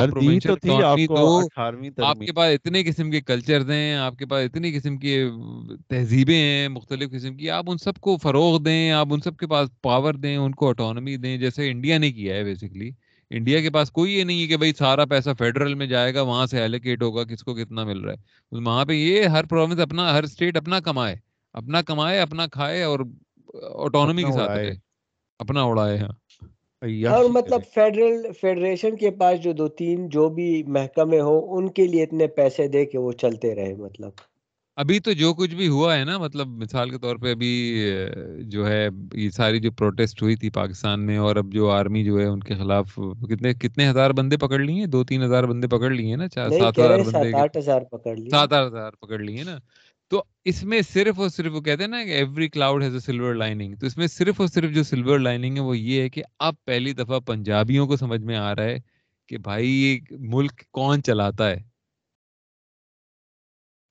آپ کے پاس اتنے قسم کے کلچرز ہیں آپ کے پاس اتنی قسم کی تہذیبیں ہیں مختلف قسم کی۔ آپ ان سب کو فروغ دیں آپ ان سب کے پاس پاور دیں ان کو اٹانومی دیں جیسے انڈیا نے کیا ہے بیسکلی انڈیا کے پاس کوئی یہ نہیں ہے کہ بھائی سارا پیسہ فیڈرل میں جائے گا وہاں سے ایلوکیٹ ہوگا کس کو کتنا مل رہا ہے۔ وہاں پہ یہ ہر پروونس اپنا ہر اسٹیٹ اپنا کمائے اپنا کمائے اپنا کھائے اور آٹونومی کے ساتھ اپنا اڑائے ہاں۔ اور مطلب فیڈرل فیڈریشن کے پاس جو دو تین جو بھی محکمے ہو ان کے لیے اتنے پیسے دے کے وہ چلتے رہے مطلب۔ ابھی تو جو کچھ بھی ہوا ہے نا مطلب مثال کے طور پہ ابھی جو ہے یہ ساری جو پروٹیسٹ ہوئی تھی پاکستان میں اور اب جو آرمی جو ہے ان کے خلاف کتنے کتنے ہزار بندے پکڑ لیے دو تین ہزار بندے پکڑ لیے نا چار سات ہزار بندے سات آٹھ ہزار پکڑ لیے۔ نا۔ تو اس میں صرف اور صرف وہ کہتے ہیں نا کہ every cloud has a silver lining تو اس میں صرف اور صرف جو سلور لائننگ ہے وہ یہ ہے کہ اب پہلی دفعہ پنجابیوں کو سمجھ میں آ رہا ہے کہ بھائی یہ ملک کون چلاتا ہے؟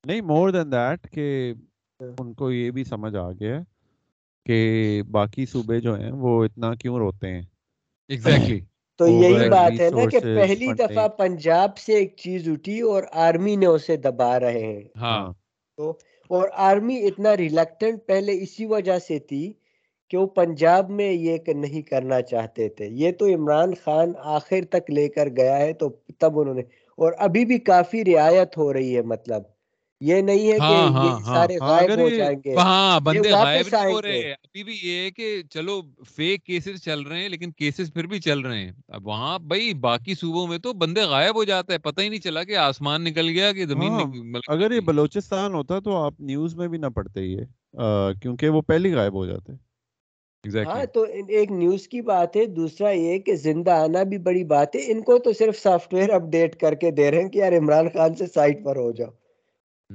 نہیں مور دین دیٹ کہ ان کو یہ بھی سمجھ آ گیا کہ باقی صوبے جو ہیں وہ اتنا کیوں روتے ہیں۔ ایگزیکٹلی *laughs* تو یہی بات ہے نا کہ پہلی دفعہ پنجاب سے ایک چیز اٹھی اور آرمی نے اسے دبا رہے ہیں۔ ہاں۔ تو اور آرمی اتنا ریلیکٹنٹ پہلے اسی وجہ سے تھی کہ وہ پنجاب میں یہ نہیں کرنا چاہتے تھے۔ یہ تو عمران خان آخر تک لے کر گیا ہے تو تب انہوں نے اور ابھی بھی کافی رعایت ہو رہی ہے مطلب۔ یہ نہیں ہے کہ یہ سارے غائب ہو جائیں گے ہاں بندے غائب نہیں ہو رہے ابھی بھی یہ ہے کہ چلو فیک کیسز چل رہے ہیں لیکن کیسز پھر بھی چل رہے ہیں۔ اب وہاں بھائی باقی صوبوں میں تو بندے غائب ہو جاتے ہیں پتہ ہی نہیں چلا کہ آسمان نکل گیا کہ زمین اگر یہ بلوچستان ہوتا تو آپ نیوز میں بھی نہ پڑھتے یہ کیونکہ وہ پہلی غائب ہو جاتے۔ ہاں تو ایک نیوز کی بات ہے دوسرا یہ کہ زندہ آنا بھی بڑی بات ہے۔ ان کو تو صرف سافٹ ویئر اپڈیٹ کر کے دے رہے ہیں کہ یار عمران خان سے سائٹ پر ہو جاؤ۔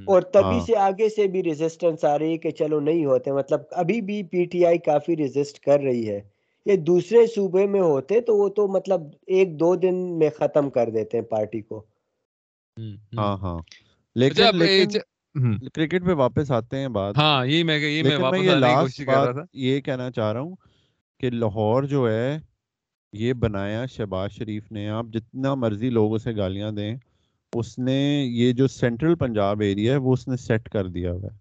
اور تبھی سے آگے سے بھی ریزسٹنس آ رہی ہے کہ چلو نہیں ہوتے مطلب ابھی بھی P T I coffee resist کر رہی ہے۔ یہ دوسرے صوبے میں ہوتے تو وہ تو مطلب ایک دو دن میں ختم کر دیتے ہیں پارٹی کو۔ ہاں ہاں۔ لیکن کرکٹ پہ واپس آتے ہیں بات ہاں یہ میں یہ میں واپس یہ لاسٹ بات یہ کہنا چاہ رہا ہوں کہ لاہور جو ہے یہ بنایا شہباز شریف نے۔ آپ جتنا مرضی لوگ اسے گالیاں دیں اس نے یہ جو سینٹرل پنجاب ایریا ہے وہ اس نے سیٹ کر دیا ہوا ہے۔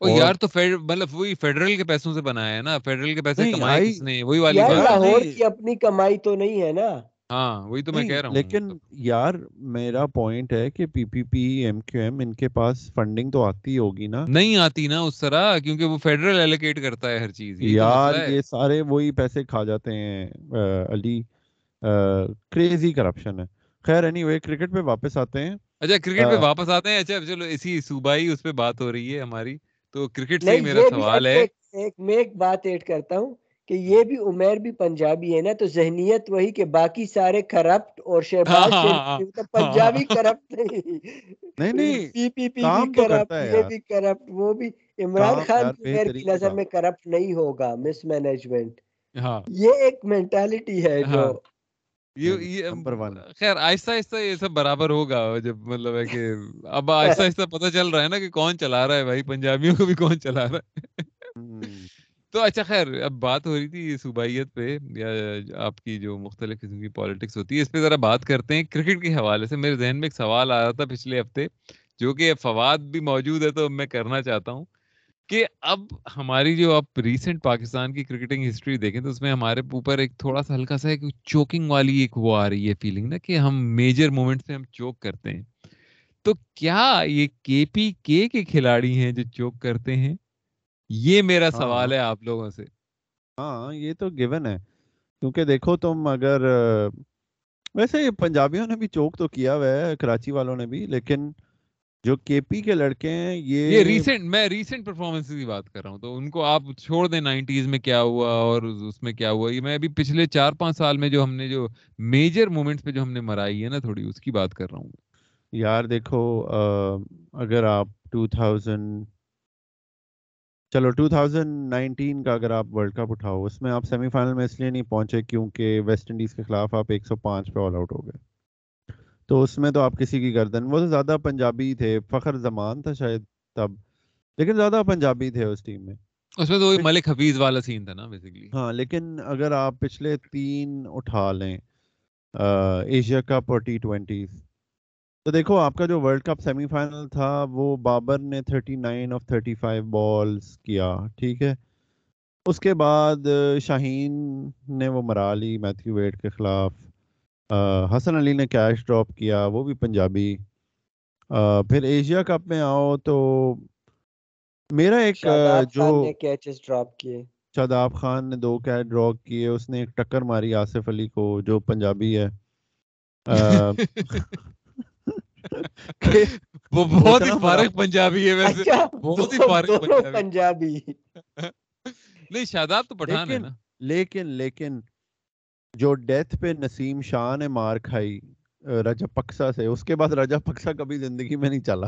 او یار تو مطلب وہی فیڈرل کے پیسوں سے بنایا ہے نا۔ فیڈرل کے پیسے کمائے کس نے؟ وہی والی بات۔ لاہور کی اپنی کمائی تو نہیں ہے نا۔ ہاں وہی تو میں کہہ رہا ہوں۔ لیکن یار میرا پوائنٹ ہے کہ پی پی پی ایم کیو ایم ان کے پاس فنڈنگ تو آتی ہوگی نا۔ نہیں آتی نا اس طرح کیونکہ وہ فیڈرل ایلوکیٹ کرتا ہے ہر چیز۔ یار یہ سارے وہی پیسے کھا جاتے ہیں علی۔ کریزی کرپشن ہے۔ خیر اینی وے کرکٹ پہ واپس آتے ہیں۔ اچھا کرکٹ پہ واپس آتے ہیں؟ اچھا چلو اسی صوبائی اس پہ بات ہو رہی ہے ہماری۔ تو کرکٹ سے میرا سوال ہے۔ ایک میں ایک بات ایڈ کرتا ہوں کہ یہ بھی عمیر بھی پنجابی ہے نا تو ذہنیت وہی کہ باقی سارے کرپٹ اور شہباز ہاں، ہاں، ہاں، پنجابی کرپٹ نہیں۔ نہیں پی پی پی بھی کرپٹ یہ بھی کرپٹ وہ بھی۔ عمران خان کی نظر میں کرپٹ نہیں ہوگا مس مینجمنٹ یہ ایک مینٹالٹی ہے جو خیر آہستہ آہستہ یہ سب برابر ہوگا جب مطلب ہے کہ اب آہستہ آہستہ پتہ چل رہا ہے نا کہ کون چلا رہا ہے بھائی پنجابیوں کو بھی کون چلا رہا ہے؟ تو اچھا خیر اب بات ہو رہی تھی صوبائیت پہ یا آپ کی جو مختلف قسم کی پالیٹکس ہوتی ہے اس پہ ذرا بات کرتے ہیں کرکٹ کے حوالے سے۔ میرے ذہن میں ایک سوال آ رہا تھا پچھلے ہفتے جو کہ فواد بھی موجود ہے تو میں کرنا چاہتا ہوں۔ کہ اب ہماری جو آپ ریسنٹ پاکستان کی کرکٹنگ ہسٹری دیکھیں تو اس میں ہمارے اوپر ایک تھوڑا سا ہلکا سا ایک چوکنگ والی ایک وہ آ رہی ہے فیلنگ نا کہ ہم میجر مومنٹ سے ہم چوک کرتے ہیں۔ تو کیا یہ کے پی کے کے کھلاڑی ہیں جو چوک کرتے ہیں؟ یہ میرا سوال ہے ہاں۔ آپ لوگوں سے۔ ہاں یہ تو گیون ہے۔ کیونکہ دیکھو تم اگر ویسے پنجابیوں نے بھی چوک تو کیا ہوا ہے کراچی والوں نے بھی لیکن جو کے پی کے لڑکے ہیں یہ یہ ریسنٹ میں ریسنٹ پرفارمنس کی بات کر رہا ہوں تو ان کو آپ چھوڑ دیں نائنٹیز میں کیا ہوا اور اس میں کیا ہوا؟ یہ میں ابھی پچھلے چار پانچ سال میں جو ہم نے جو میجر مومنٹس پہ جو ہم نے مرائی ہے نا تھوڑی اس کی بات کر رہا ہوں۔ یار دیکھو اگر آپ ٹو تھاؤزینڈ چلو ٹو تھاؤزینڈ نائنٹین کا اگر آپ ورلڈ کپ اٹھاؤ اس میں آپ سیمی فائنل میں اس لیے نہیں پہنچے کیونکہ ویسٹ انڈیز کے خلاف آپ ایک سو پانچ پہ آل آؤٹ ہو گئے۔ تو اس میں تو آپ کسی کی گردن وہ زیادہ پنجابی تھے فخر زمان تھا شاید تب لیکن زیادہ پنجابی تھے اس ٹیم میں۔ اس میں تو ملک حفیظ والا سین تھا نا بیسیکلی ہاں لیکن اگر آپ پچھلے تین اٹھا لیں ایشیا کپ اور ٹی ٹوینٹیز تو دیکھو آپ کا جو ورلڈ کپ سیمی فائنل تھا وہ بابر نے thirty nine off thirty five balls کیا ٹھیک ہے؟ اس کے بعد شاہین نے وہ مرا لی میتھیو ویٹ کے خلاف۔ حسن علی نے کیش ڈراپ کیا وہ بھی پنجابی۔ پھر ایشیا کپ میں آؤ تو میرا ایک جو شاداب خان نے دو کیچ ڈراپ کیے اس نے ایک ٹکر ماری آصف علی کو جو پنجابی ہے۔ وہ بہت ہی فارغ پنجابی ہے ویسے۔ اچھا، بہت ہی فارغ پنجابی۔ نہیں شاداب تو پٹھان ہے نا۔ لیکن لیکن جو ڈیتھ پہ نسیم شاہ نے مار کھائی رجا پکسا سے اس کے بعد رجا پکسا کبھی زندگی میں نہیں چلا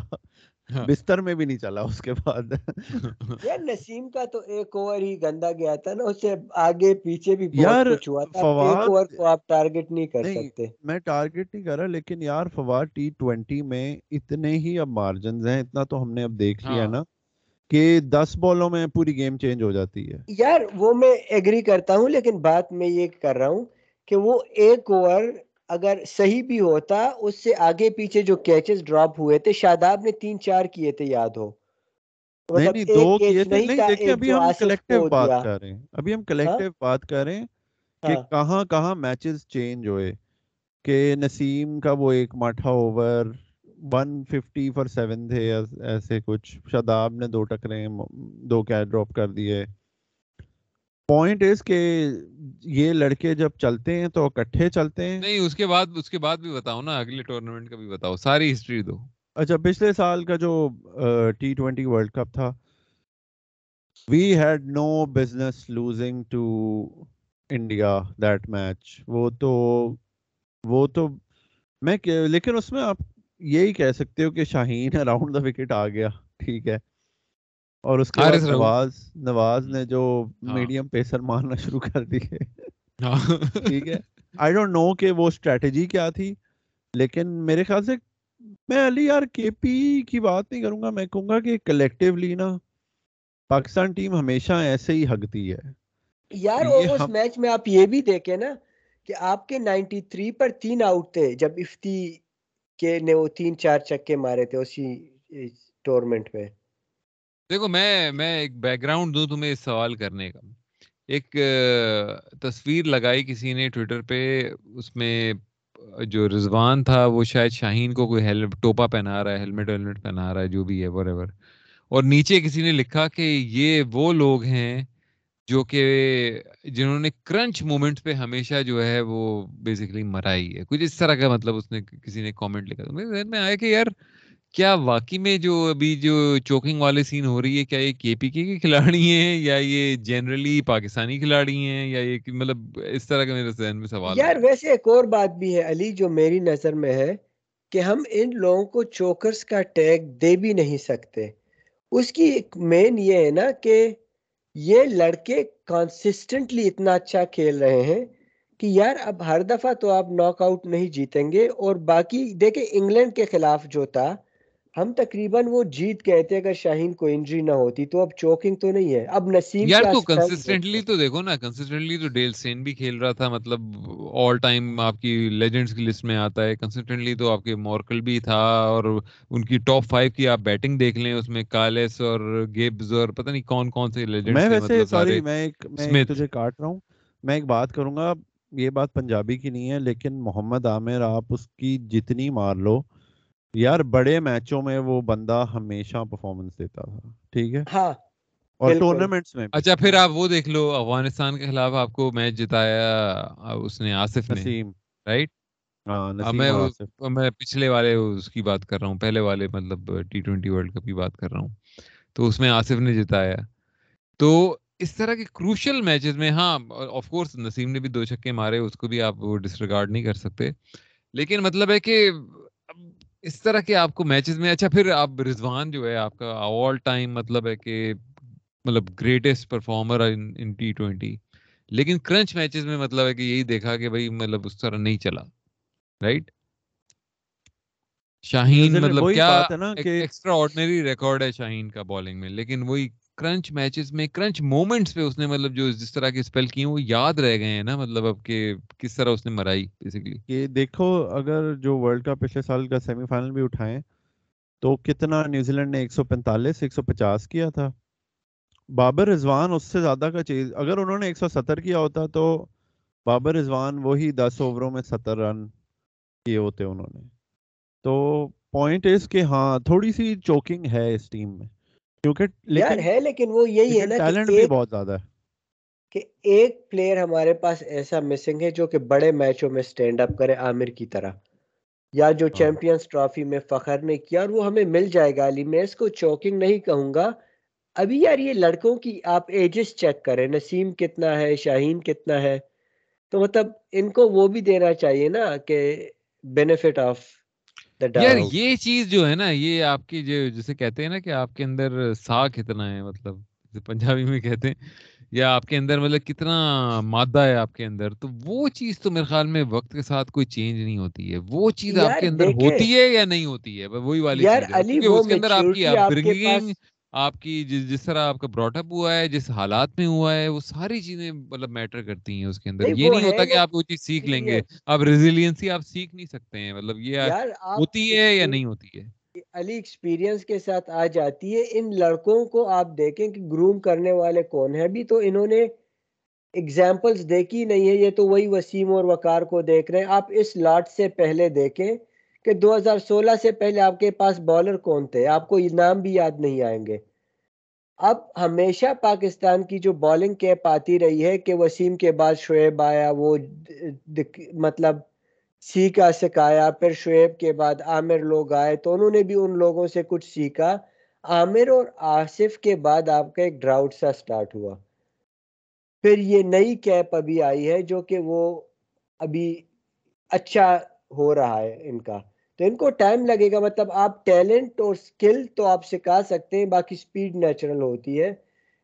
ہاں۔ بستر میں بھی نہیں چلا اس کے بعد *laughs* یار نسیم کا تو ایک اوور ہی گندا گیا تھا نا اسے آگے پیچھے بھی یار کچھ ہوا تھا ایک اوور کو آپ ٹارگٹ نہیں کر سکتے میں ٹارگٹ نہیں کر رہا لیکن یار فواد ٹی ٹوینٹی میں اتنے ہی اب مارجنز ہیں اتنا تو ہم نے اب دیکھ لیا ہاں۔ نا کہ دس بالوں میں پوری گیم چینج ہو جاتی ہے یار وہ میں ایگری کرتا ہوں لیکن بات میں یہ کر رہا ہوں کہ وہ ایک اوور اگر صحیح بھی ہوتا اس سے آگے پیچھے جو کیچز ڈراپ ہوئے تھے شاداب نے تین چار کیے تھے یاد ہو۔ نہیں مطلب دو کیے تھے۔ نہیں دیکھیں ابھی ہم کلیکٹیو بات کر رہے ہیں۔ ابھی ہم کلیکٹیو ہاں؟ بات کر رہے ہیں کہ ہاں۔ کہاں کہاں میچز چینج ہوئے۔ کہ نسیم کا وہ ایک ماٹھا over one fifty four seven تھے ایسے کچھ۔ شاداب نے دو ٹکرے دو کیچ ڈراپ کر دیے۔ پوائنٹ از کہ یہ لڑکے جب چلتے ہیں تو اکٹھے چلتے ہیں۔ نہیں اس کے بعد اس کے بعد بھی بتاؤ نا اگلے ٹورنامنٹ کا بھی بتاؤ ساری ہسٹری دو۔ اچھا پچھلے سال کا جو ٹی ٹوینٹی ورلڈ کپ تھا we had no business losing to India that match وہ تو وہ تو میں لیکن اس میں آپ یہی کہہ سکتے ہو کہ شاہین اراؤنڈ دا وکٹ آ گیا ٹھیک ہے۔ اور اس کے بعد نواز نواز نے جو میڈیم ہاں۔ پیسر مارنا شروع کر دیے ہاں۔ ٹھیک ہے۔ آئی ڈونٹ نو کہ وہ اسٹریٹجی کیا تھی لیکن میرے خیال سے میں علی یار کے پی کی بات نہیں کروں گا میں کہوں گا کہ کلیکٹیولی نا پاکستان ٹیم ہمیشہ ایسے ہی ہگتی ہے۔ یار اس میچ میں آپ یہ بھی دیکھیں نا کہ آپ کے نائنٹی تھری پر تین آؤٹ تھے جب افتی کے نے وہ تین چار چکے مارے تھے اسی ٹورنمنٹ میں دیکھو، میں میں ایک بیک گراؤنڈ دوں تمہیں اس سوال کرنے کا۔ ایک تصویر لگائی کسی نے ٹویٹر پہ، اس میں جو رضوان تھا، وہ شاید شاہین کو کوئی ٹوپا پہنا رہا ہے ہیلمٹ ویلمٹ پہنا رہا ہے، جو بھی ہے ور ایور اور نیچے کسی نے لکھا کہ یہ وہ لوگ ہیں جو کہ، جنہوں نے کرنچ مومنٹ پہ ہمیشہ جو ہے وہ بیسکلی مرائی ہے۔ کچھ اس طرح کا مطلب اس نے، کسی نے کامنٹ لکھا۔ میرے ذہن میں آیا کہ یار کیا واقعی میں جو ابھی جو چوکنگ والے سین ہو رہی ہے کیا یہ کے پی کے کھلاڑی ہیں یا یہ جنرلی پاکستانی کھلاڑی ہیں یا یہ مطلب اس طرح کا میرے ذہن میں سوال یار ویسے ایک اور بات بھی ہے علی جو میری نظر میں ہے کہ ہم ان لوگوں کو چوکرز کا ٹیگ دے بھی نہیں سکتے۔ اس کی ایک مین یہ ہے نا کہ یہ لڑکے کانسسٹنٹلی اتنا اچھا کھیل رہے ہیں کہ یار اب ہر دفعہ تو آپ ناک آؤٹ نہیں جیتیں گے اور باقی دیکھیں انگلینڈ کے خلاف جو تھا ہم تقریباً وہ جیت گئے تھے اگر شاہین کو انجری نہ ہوتی تو اب چوکنگ تو نہیں ہے۔ اب نسیم یار تو کنسسٹنٹلی تو دیکھو نا کنسسٹنٹلی تو ڈیل سین بھی کھیل رہا تھا مطلب آل ٹائم آپ کی لیجنڈز کی لسٹ میں آتا ہے۔ کنسسٹنٹلی تو آپ کے مورکل بھی تھا اور ان کی ٹاپ فائیو کی آپ بیٹنگ دیکھ لیں اس میں کالس اور گیبز اور پتہ نہیں کون کون سے لیجنڈز میں ویسے سوری میں ایک میں تجھے کاٹ رہا ہوں۔ میں ایک بات کروں گا یہ بات پنجابی کی نہیں ہے لیکن محمد عامر آپ اس کی جتنی مار لو یار بڑے میچوں میں وہ بندہ ہمیشہ پرفارمنس دیتا تھا ٹھیک ہے؟ ہاں اور ٹورنامنٹس میں اچھا پھر آپ وہ دیکھ لو افغانستان کے خلاف آپ کو میچ جتایا اس نے آصف نے نسیم۔ رائٹ ہاں میں میں پچھلے والے اس کی بات کر رہا ہوں پہلے والے مطلب ٹی ٹوینٹی ورلڈ کپ کی بات کر رہا ہوں۔ تو اس میں آصف نے جتایا۔ تو اس طرح کے کروشل میچز میں ہاں آف کورس نسیم نے بھی دو چھکے مارے اس کو بھی آپ ڈسریگارڈ نہیں کر سکتے۔ لیکن مطلب ہے کہ اس طرح کے آپ کو میچز میں اچھا پھر آپ رضوان جو ہے آپ کا آل ٹائم مطلب ہے کہ مطلب greatest performer in T twenty لیکن کرنچ میچز میں مطلب ہے کہ یہی دیکھا کہ بھائی مطلب اس طرح نہیں چلا رائٹ شاہین مطلب کیا ایکسٹرا آرڈنری ریکارڈ ہے شاہین کا بالنگ میں لیکن وہی کرنچ میچز میں کرنچ مومنٹس پہ اس نے مطلب جو جس طرح کے اسپیل کیے وہ یاد رہ گئے ہیں نا مطلب اب کہ کس طرح اس نے مرائی بیسیکلی کہ دیکھو، اگر جو ورلڈ کپ پچھلے سال کا سیمی فائنل بھی اٹھائیں تو کتنا نیوزی لینڈ نے ایک سو پینتالیس، ایک سو پچاس کیا تھا۔ بابر رضوان اس سے زیادہ کا چیز، اگر انہوں نے ایک سو ستر کیا ہوتا تو بابر رضوان وہی دس اووروں میں ستر رن کیے ہوتے انہوں نے۔ تو پوائنٹ اس کہ ہاں تھوڑی سی چوکنگ ہے اس ٹیم میں۔ یار ہے لیکن وہ یہی ہے نا ٹیلنٹ بھی بہت زیادہ ہے۔ کہ ایک پلیئر ہمارے پاس ایسا مسنگ ہے جو کہ بڑے میچوں میں سٹینڈ اپ کرے عامر کی طرح۔ یا جو چیمپئنز ہاں۔ ٹرافی میں فخر نے کیا اور وہ ہمیں مل جائے گا۔ علی میں اس کو چوکنگ نہیں کہوں گا۔ ابھی یار یہ لڑکوں کی آپ ایجز چیک کریں نسیم کتنا ہے شاہین کتنا ہے۔ تو مطلب ان کو وہ بھی دینا چاہیے نا کہ بینیفٹ آف یار یہ چیز جو ہے نا یہ آپ کی جو جسے کہتے ہیں نا کہ آپ کے اندر سا کتنا ہے مطلب پنجابی میں کہتے ہیں یا آپ کے اندر مطلب کتنا مادہ ہے آپ کے اندر تو وہ چیز تو میرے خیال میں وقت کے ساتھ کوئی چینج نہیں ہوتی ہے۔ وہ چیز آپ کے اندر ہوتی ہے یا نہیں ہوتی ہے؟ وہی والی چیز ہے۔ اس کے اندر آپ کی اپ آپ کی جس جس طرح آپ کا براٹ اپ ہوا ہے جس حالات میں ہوا ہے وہ ساری چیزیں مطلب میٹر کرتی ہیں اس کے اندر۔ یہ نہیں ہوتا کہ آپ وہ چیز سیکھ لیں گے۔ آپ ریزیلینسی آپ سیکھ نہیں سکتے ہیں۔ مطلب یہ ہوتی ہے یا نہیں ہوتی ہے؟ علی ایکسپیرینس کے ساتھ آ جاتی ہے۔ ان لڑکوں کو آپ دیکھیں کہ گروم کرنے والے کون ہیں؟ ابھی تو انہوں نے اگزامپلز دیکھی نہیں ہے یہ تو وہی وسیم اور وقار کو دیکھ رہے ہیں۔ آپ اس لاٹ سے پہلے دیکھیں کہ دو ہزار سولہ سے پہلے آپ کے پاس بالر کون تھے؟ آپ کو نام بھی یاد نہیں آئیں گے۔ اب ہمیشہ پاکستان کی جو بالنگ کیپ آتی رہی ہے کہ وسیم کے بعد شعیب آیا، وہ مطلب سیکھا، سکھایا، پھر شعیب کے بعد عامر لوگ آئے تو انہوں نے بھی ان لوگوں سے کچھ سیکھا۔ عامر اور آصف کے بعد آپ کا ایک ڈراؤٹ سا سٹارٹ ہوا۔ پھر یہ نئی کیپ ابھی آئی ہے جو کہ وہ ابھی اچھا ہو رہا ہے ان کا۔ تو ان کو ٹائم لگے گا۔ مطلب آپ ٹیلنٹ اور سکل تو آپ سکھا سکتے ہیں باقی سپیڈ نیچرل ہوتی ہے۔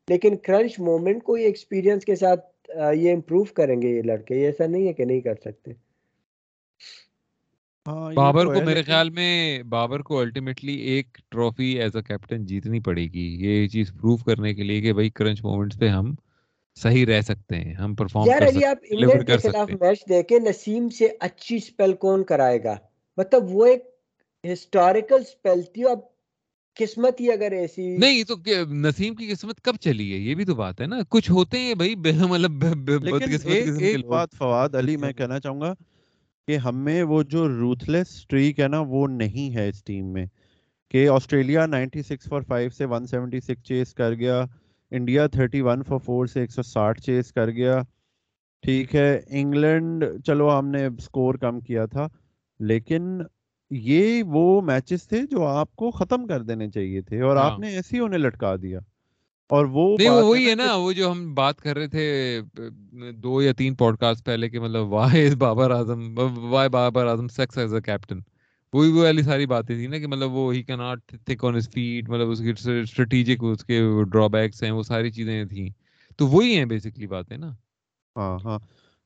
لیکن کرنچ مومنٹ کو یہ ایکسپیرینس کے ساتھ یہ امپروو کریں گے یہ لڑکے۔ ایسا نہیں ہے کہ نہیں کر سکتے۔ ہاں، بابر کو میرے خیال میں بابر کو الٹیمیٹلی ایک ٹرافی ایز اے کیپٹن جیتنی پڑے گی۔ یہ چیز پروف کرنے کے لیے کہ بھائی کرنچ مومنٹس پہ ہم صحیح رہ سکتے ہیں ہم پرفارم یار کر علی سکتے آپ ہیں deliver انگلینڈ کے خلاف میچ دیکھیں نسیم سے اچھی سپیل کون کرائے گا؟ مطلب وہ ایک ہسٹوریکل سپیل تھی اب قسمت ہی اگر ایسی نہیں تو کہ- نسیم کی قسمت کب چلی ہے؟ یہ بھی تو بات ہے نا۔ کچھ ہوتے ہیں بھائی بے- مطلب ایک بات فواد علی میں کہنا چاہوں گا کہ ہمیں وہ جو روتھلیس سٹریک ہے نا وہ نہیں ہے اس ٹیم میں۔ کہ آسٹریلیا 96 فار 5 سے 176 چیس کر گیا۔ انڈیا 31 فار 4 سے 160 چیس کر گیا۔ ٹھیک ہے انگلینڈ چلو ہم نے سکور کم کیا تھا۔ لیکن یہ وہ میچز تھے جو آپ کو ختم کر دینے چاہیے تھے اور آپ ہاں۔ نے ایسے ہی انہیں لٹکا دیا۔ اور وہ وہی ہے نا وہ جو ہم بات کر رہے تھے دو یا تین پوڈ کاسٹ پہلے کہ مطلب why Babar Azam why Babar Azam sucks as a captain وہی وہ والی ساری باتیں تھی نا کہ مطلب وہ ہی کناٹ تھک آن فیٹ مطلب اس کی اسٹریٹجک اس کے ڈرا بیکس ہیں وہ ساری چیزیں تھیں۔ تو وہی ہیں بیسکلی باتیں نا۔ ہاں ہاں۔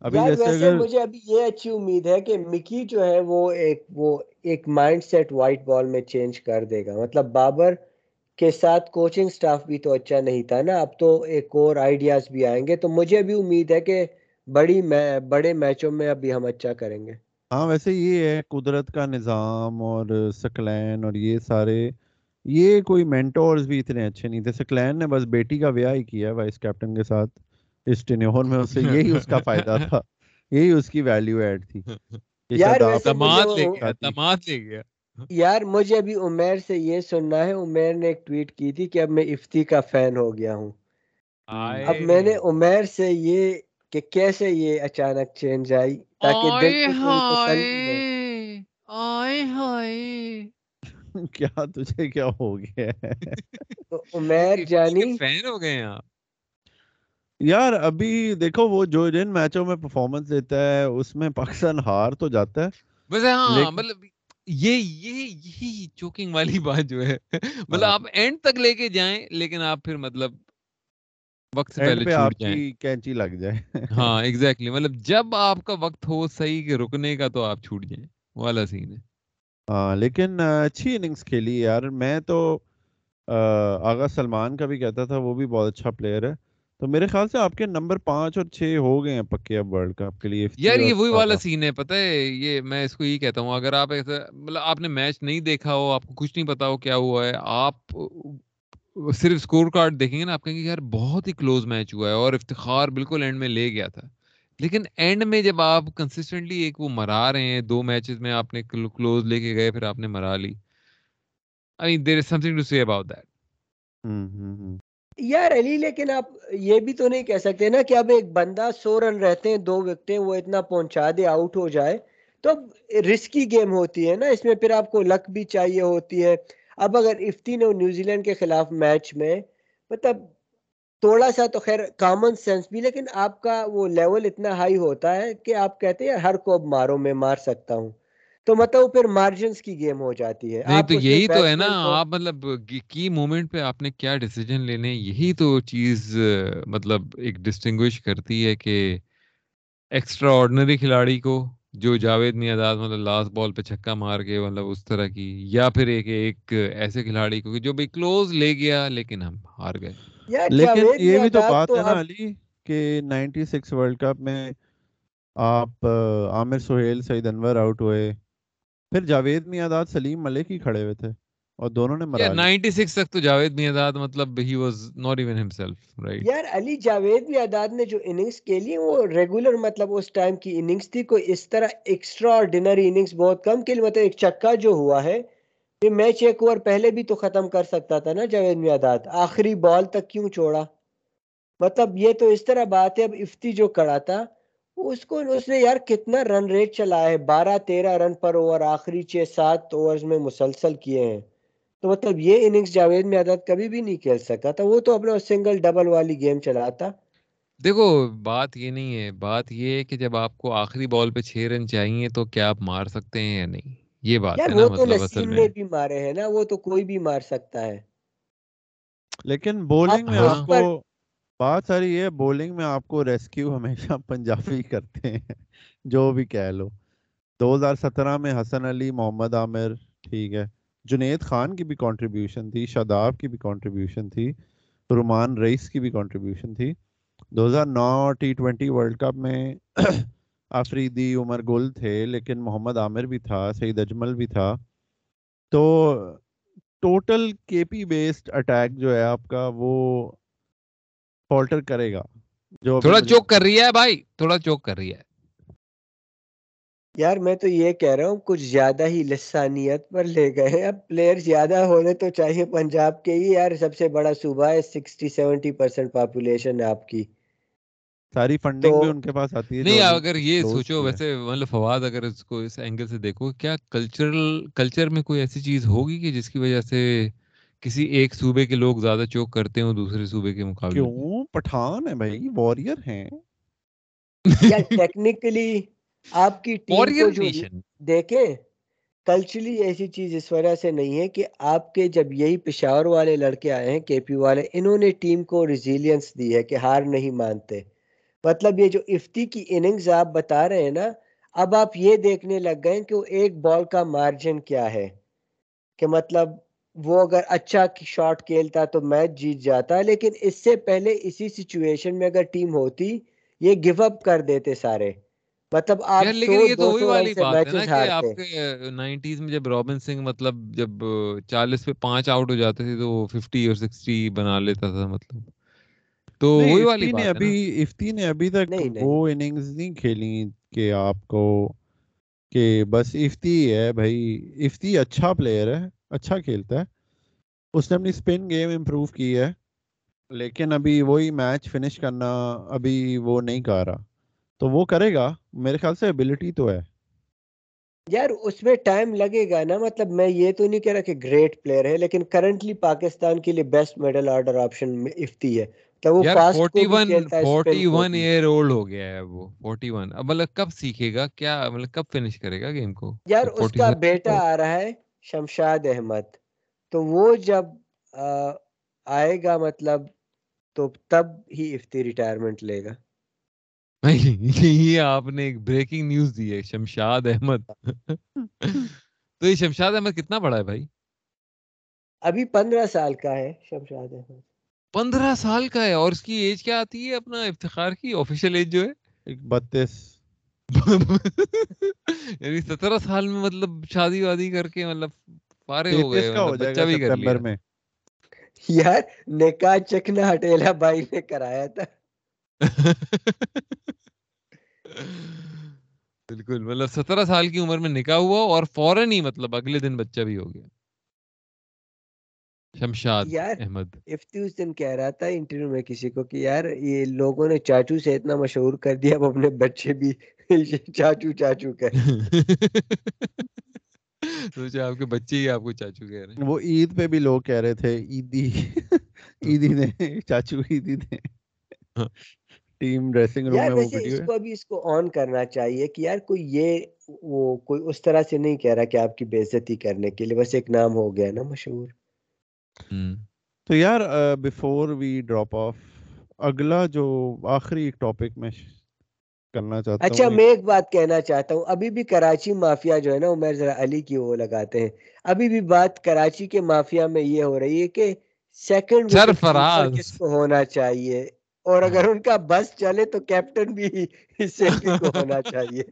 ابھی یار جیسے ویسے اگر مجھے ابھی یہ اچھی امید ہے کہ مکی جو ہے وہ ایک وہ ایک مائنڈ سیٹ وائٹ بال میں چینج کر دے گا۔ مطلب بابر کے ساتھ کوچنگ سٹاف بھی تو اچھا نہیں تھا نا۔ اب تو ایک اور آئیڈیاز بھی آئیں گے۔ تو مجھے بھی امید ہے کہ بڑی میں بڑے میچوں میں ابھی ہم اچھا کریں گے۔ ہاں ویسے یہ ہے قدرت کا نظام اور سکلین اور یہ سارے یہ کوئی مینٹورز بھی اتنے اچھے نہیں تھے۔ سکلین نے بس بیٹی کا بیاہ ہی کیا ہے وائس کیپٹن کے ساتھ۔ اس ٹینیور میں اسے یہی اس کا فائدہ *laughs* تھا یہی اس کی ویلیو ایڈ تھی۔ یار مجھے لے وہ- گیا دماد لے گیا۔ یار مجھے ابھی عمیر سے یہ سننا ہے عمیر نے ایک ٹویٹ کی تھی کہ اب میں افتی کا فین ہو گیا ہوں۔ اب میں نے عمیر سے یہ کہ کیسے یہ اچانک چینج آئی تاکہ دل *laughs* کیا تجھے کیا ہو گیا عمیر جانی فین ہو گئے ہیں آپ۔ یار ابھی دیکھو وہ جو جن میچوں میں پرفارمنس دیتا ہے اس میں پاکستان ہار تو جاتا ہے۔ ویسے ہاں مطلب یہ یہ یہی چوکنگ والی بات جو ہے۔ مطلب ہاں۔ آپ اینڈ تک لے کے جائیں لیکن آپ پھر مطلب وقت سے پہلے پہ چھوٹ جائیں کی کینچی لگ جائے۔ ہاں *laughs* ایگزیکٹلی مطلب جب آپ کا وقت ہو صحیح کہ رکنے کا تو آپ چھوٹ جائیں۔ والا سین ہے۔ ہاں لیکن اچھی اننگز کھیلی یار۔ میں تو آغا سلمان کا بھی کہتا تھا وہ بھی بہت اچھا پلیئر ہے۔ تو میرے خیال سے آپ کے نمبر پانچ اور چھ ہو گئے ہیں پکے اب ورلڈ کپ کے لیے یار یہ وہی والا سین ہے پتہ ہے یہ میں اس کو یہی کہتا ہوں اگر آپ ایسا مطلب آپ نے میچ نہیں دیکھا ہو آپ کو کچھ نہیں پتا ہو کیا ہوا ہے آپ صرف اسکور کارڈ دیکھیں گے نا آپ کہیں گے یار بہت ہی کلوز میچ ہوا ہے اور افتخار بالکل اینڈ میں لے گیا تھا۔ لیکن اینڈ میں جب آپ کنسسٹنٹلی ایک وہ مرا رہے ہیں دو میچز میں آپ نے کلوز لے کے گئے پھر آپ نے مرا لی۔ I there is something to see about that یار علی لیکن آپ یہ بھی تو نہیں کہہ سکتے نا کہ اب ایک بندہ سو رن رہتے ہیں، دو وکٹیں وہ اتنا پہنچا دے، آؤٹ ہو جائے، تو رسکی گیم ہوتی ہے نا، اس میں پھر آپ کو لک بھی چاہیے ہوتی ہے۔ اب اگر افتی نے نیوزی لینڈ کے خلاف میچ میں مطلب تھوڑا سا تو خیر کامن سینس بھی، لیکن آپ کا وہ لیول اتنا ہائی ہوتا ہے کہ آپ کہتے ہیں ہر کو مارو، میں مار سکتا ہوں۔ تو مطلب پھر مارجنز کی گیم ہو جاتی ہے۔ نہیں تو یہی تو ہے نا آپ مطلب کی مومنٹ پہ آپ نے کیا ڈیسیجن لینے یہی تو چیز مطلب ایک ڈسٹنگوش کرتی ہے کہ ایکسٹرا آرڈنری کھلاڑی کو جو جاوید میاداد مطلب لاسٹ بال پہ چھکا مار کے مطلب اس طرح کی یا پھر ایک ایک ایسے کھلاڑی کو جو بھی کلوز لے گیا لیکن ہم ہار گئے۔ لیکن یہ بھی تو بات ہے نا علی کہ نائنٹی سکس ورلڈ کپ میں آپ عامر سہیل سعید انور آؤٹ ہوئے۔ پھر جاوید میاداد سلیم ملک ہی کھڑے ہوئے تھے اور دونوں نے مرا لیا نائنٹی سکس تک تو جاوید میاداد مطلب he was not even himself right یار علی جاوید بھی آداد نے جو اننگز کھیلی وہ ریگولر مطلب اس ٹائم کی اننگز تھی کوئی اس طرح ایکسٹرا آرڈینری اننگز بہت کم کھیلی مطلب ایک چکا جو ہوا ہے یہ میچ ایک اوور پہلے بھی تو ختم کر سکتا تھا نا جاوید میاداد۔ آخری بال تک کیوں چھوڑا؟ مطلب یہ تو اس طرح بات ہے اب افتی جو کڑا تھا اس کو اس نے یار کتنا رن ریٹ چلایا ہے؟ بارہ تیرہ رن پر اوور آخری چھ سات اوورز میں مسلسل کیے ہیں۔ تو مطلب یہ اننگز جاوید میں عدد کبھی بھی نہیں کھیل سکا تھا۔ وہ تو اپنا سنگل ڈبل والی گیم چلاتا دیکھو بات یہ نہیں ہے۔ بات یہ ہے کہ جب آپ کو آخری بال پہ چھ رن چاہیے تو کیا آپ مار سکتے ہیں یا نہیں؟ یہ بات ہے وہ نا تو مطلب اصل نسیم میں۔ نے بھی مارے ہیں نا۔ وہ تو کوئی بھی مار سکتا ہے۔ لیکن بولنگ میں ہاں۔ آپ کو بات ساری یہ بولنگ میں آپ کو ریسکیو ہمیشہ *laughs* پنجابی کرتے ہیں، جو بھی کہہ لو۔ دو ہزار سترہ میں حسن علی، محمد عامر، ٹھیک ہے۔ جنید خان کی بھی کنٹریبیوشن تھی، شاداب کی بھی کنٹریبیوشن تھی، رومان رئیس کی بھی کنٹریبیوشن تھی۔ دو ہزار نو ٹی ٹوینٹی ورلڈ کپ میں *clears throat* آفریدی عمر گل تھے، لیکن محمد عامر بھی تھا، سعید اجمل بھی تھا۔ تو ٹوٹل کے پی بیسڈ اٹیک جو ہے آپ کا، وہ فالٹر کرے گا۔ جو تھوڑا چوک کر رہی ہے بھائی تھوڑا چوک کر رہی ہے۔ یار میں تو یہ کہہ رہا ہوں کچھ زیادہ ہی لسانیت پر لے گئے اب پلیئر زیادہ ہونے تو چاہیے پنجاب کے ہی۔ یار سب سے بڑا صوبہ ہے سکسٹی سیونٹی پرسینٹ پاپولیشن آپ کی۔ ساری فنڈنگ بھی ان کے پاس آتی ہے نہیں اگر یہ سوچو ویسے مطلب فواد اگر اس کو اس اینگل سے دیکھو کیا کلچرل کلچر میں کوئی ایسی چیز ہوگی کہ جس کی وجہ سے کسی ایک صوبے کے لوگ زیادہ چوک کرتے ہوں دوسرے صوبے کے مقابلے کیوں؟ پٹھان ہے بھائی واریر ہیں۔ یا ٹیکنیکلی آپ کی *laughs* ٹیم کو جو دیکھیں کلچرلی ایسی چیز اس وجہ سے نہیں ہے کہ آپ کے جب یہی پشاور والے لڑکے آئے ہیں کے پی والے انہوں نے ٹیم کو ریزیلینس دی ہے کہ ہار نہیں مانتے۔ مطلب یہ جو افتی کی اننگز آپ بتا رہے ہیں نا اب آپ یہ دیکھنے لگ گئے کہ وہ ایک بال کا مارجن کیا ہے۔ کہ مطلب وہ اگر اچھا شاٹ کھیلتا تو میچ جیت جاتا لیکن اس سے پہلے اسی سچویشن میں اگر ٹیم ہوتی یہ گیو اپ کر دیتے سارے۔ مطلب آپ لیکن یہ تو وہی والی بات ہے نا کہ آپ کے نائنٹیز میں جب رابن سنگھ مطلب جب چالیس پہ پانچ آؤٹ ہو جاتے تھے تو وہ ففٹی اور سکسٹی بنا لیتا تھا مطلب۔ تو وہی والی بات ابھی افتی نے ابھی تک وہ اننگز نہیں کھیلی کہ آپ کو کہ بس افتی ہے بھائی۔ افتی اچھا پلیئر ہے۔ اچھا کھیلتا ہے۔ اس نے اپنی اسپن گیم امپروو کی ہے لیکن ابھی وہی میچ فنش کرنا ابھی وہ نہیں کر رہا۔ تو وہ کرے گا میرے خیال سے ابیلٹی تو ہے۔ یار اس میں ٹائم لگے گا نا مطلب میں یہ تو نہیں کہہ رہا کہ گریٹ پلیئر ہے لیکن کرنٹلی پاکستان کے لیے بیسٹ میڈل آرڈر آپشن میں افتی ہے۔ تو وہ فاسٹ 41 41 ایئر اولڈ ہو گیا ہے وہ 41 اب مطلب کب سیکھے گا؟ کیا مطلب کب فنش کرے گا گیم کو؟ یار اس کا بیٹا آ رہا ہے۔ شمشاد احمد۔ تو وہ جب آئے گا مطلب تو تب ہی افتی ریٹائرمنٹ لے گا۔ *laughs* یہ آپ نے ایک بریکنگ نیوز دی ہے شمشاد احمد۔ *laughs* تو یہ شمشاد احمد کتنا بڑا ہے بھائی؟ ابھی پندرہ سال کا ہے شمشاد احمد۔ پندرہ سال کا ہے اور اس کی ایج کیا آتی ہے اپنا افتخار کی؟ آفیشیل ایج جو ہے؟ بتیس۔ *laughs* یعنی سترہ سال میں مطلب شادی وادی کر کے مطلب پارے ہو گئے مطلب بچہ بھی کر لیا۔ یار نکاح چکنا ہٹیلا بھائی نے کرایا تھا۔ *laughs* بالکل مطلب سترہ سال کی عمر میں نکاح ہوا اور فوراً ہی مطلب اگلے دن بچہ بھی ہو گیا۔ شمشاد یار احمد۔ افتی اس دن کہہ رہا تھا انٹرویو میں کسی کو کہ یار یہ لوگوں نے چاچو سے اتنا مشہور کر دیا اب اپنے بچے بھی *laughs* چاچو چاچو کہہ *laughs* سوچے آپ کے بچے ہی آپ کو چاچو کہہ رہے ہیں۔ وہ عید پہ بھی لوگ کہہ رہے تھے عیدی۔ *laughs* عیدی نے چاچو عیدی نے۔ ٹیم ڈریسنگ روم میں وہ ویڈیو ہے اس کو ابھی اس کو آن کرنا چاہیے کہ یار کوئی یہ وہ کوئی اس طرح سے نہیں کہہ رہا کہ آپ کی بے عزتی کرنے کے لیے بس ایک نام ہو گیا نا مشہور۔ تو یار بیفور وی ڈراپ آف اگلا جو آخری ٹاپک میں کرنا چاہتا اچھا میں ایک بات کہنا چاہتا ہوں۔ ابھی بھی کراچی مافیا جو ہے نا عمر ذرا علی کی وہ لگاتے ہیں۔ ابھی بھی بات کراچی کے مافیا میں یہ ہو رہی ہے کہ سیکنڈ سرفراز۔ کس کو ہونا چاہیے۔ اور اگر ان کا بس چلے تو کیپٹن بھی *laughs* کو ہونا چاہیے۔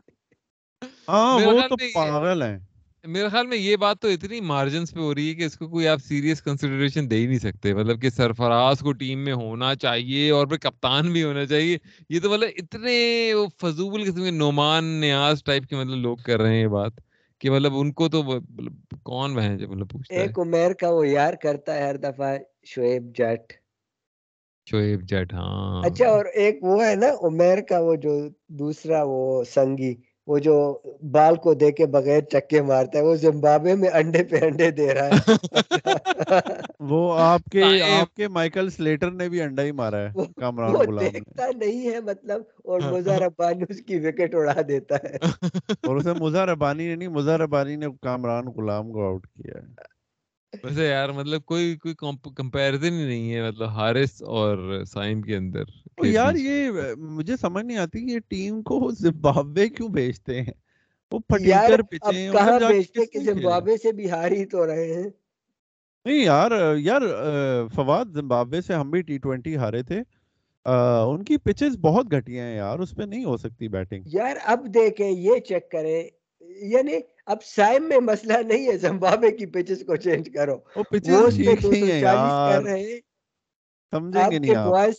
ہاں وہ تو پاگل ہیں۔ میرے خیال میں یہ بات تو اتنی مارجنس پہ ہو رہی ہے کہ اس کو کوئی آپ سیریس کنسیڈریشن دے ہی نہیں سکتے۔ مطلب کہ سرفراز کو ٹیم میں ہونا چاہیے اور پھر کپتان بھی ہونا چاہیے۔ یہ تو مطلب اتنے فضول قسم کے نعمان نیاز ٹائپ کے مطلب لوگ کر رہے ہیں یہ بات کہ مطلب ان کو تو مطلب کون وہ جو مطلب پوچھتا ایک عمر کا وہ یار کرتا ہے ہر دفعہ شعیب جٹ۔ شعیب جٹ ہاں۔ اچھا اور ایک وہ ہے نا عمیر کا وہ جو دوسرا وہ سنگی وہ جو بال کو دے کے بغیر چکے مارتا ہے وہ زمبابے میں انڈے پہ انڈے دے رہا ہے۔ *laughs* وہ آپ کے آپ کے مائیکل سلیٹر نے بھی انڈا ہی مارا ہے کامران غلام دیکھتا نہیں ہے مطلب اور مزہ ربانی اس کی وکٹ اڑا دیتا ہے۔ *laughs* اور اسے مزہ ربانی نے نہیں مزہ ربانی نے کامران غلام کو آؤٹ کیا ہے۔ ویسے یار مطلب کوئی کوئی کمپیرزن ہی نہیں ہے مطلب حارث اور سائم کے اندر یار یہ مجھے سمجھ نہیں آتی یہ ٹیم کو زمبابوے کیوں بھیجتے ہیں؟ وہ پٹیکر پچے کہاں بھیجتے کہ زمبابوے سے بھی ہار ہی تو رہے ہیں؟ نہیں یار یار فواد زمبابوے سے ہم بھی ٹی ٹوینٹی ہارے تھے۔ ان کی پچز بہت گھٹیا ہیں یار اس پہ نہیں ہو سکتی بیٹنگ یار اب دیکھیں یہ چیک کریں یعنی اب سائم میں مسئلہ نہیں ہے زمبابے کی پچز کو چینج کرو۔ وہ ہیں۔ نہیں آپ۔ آپ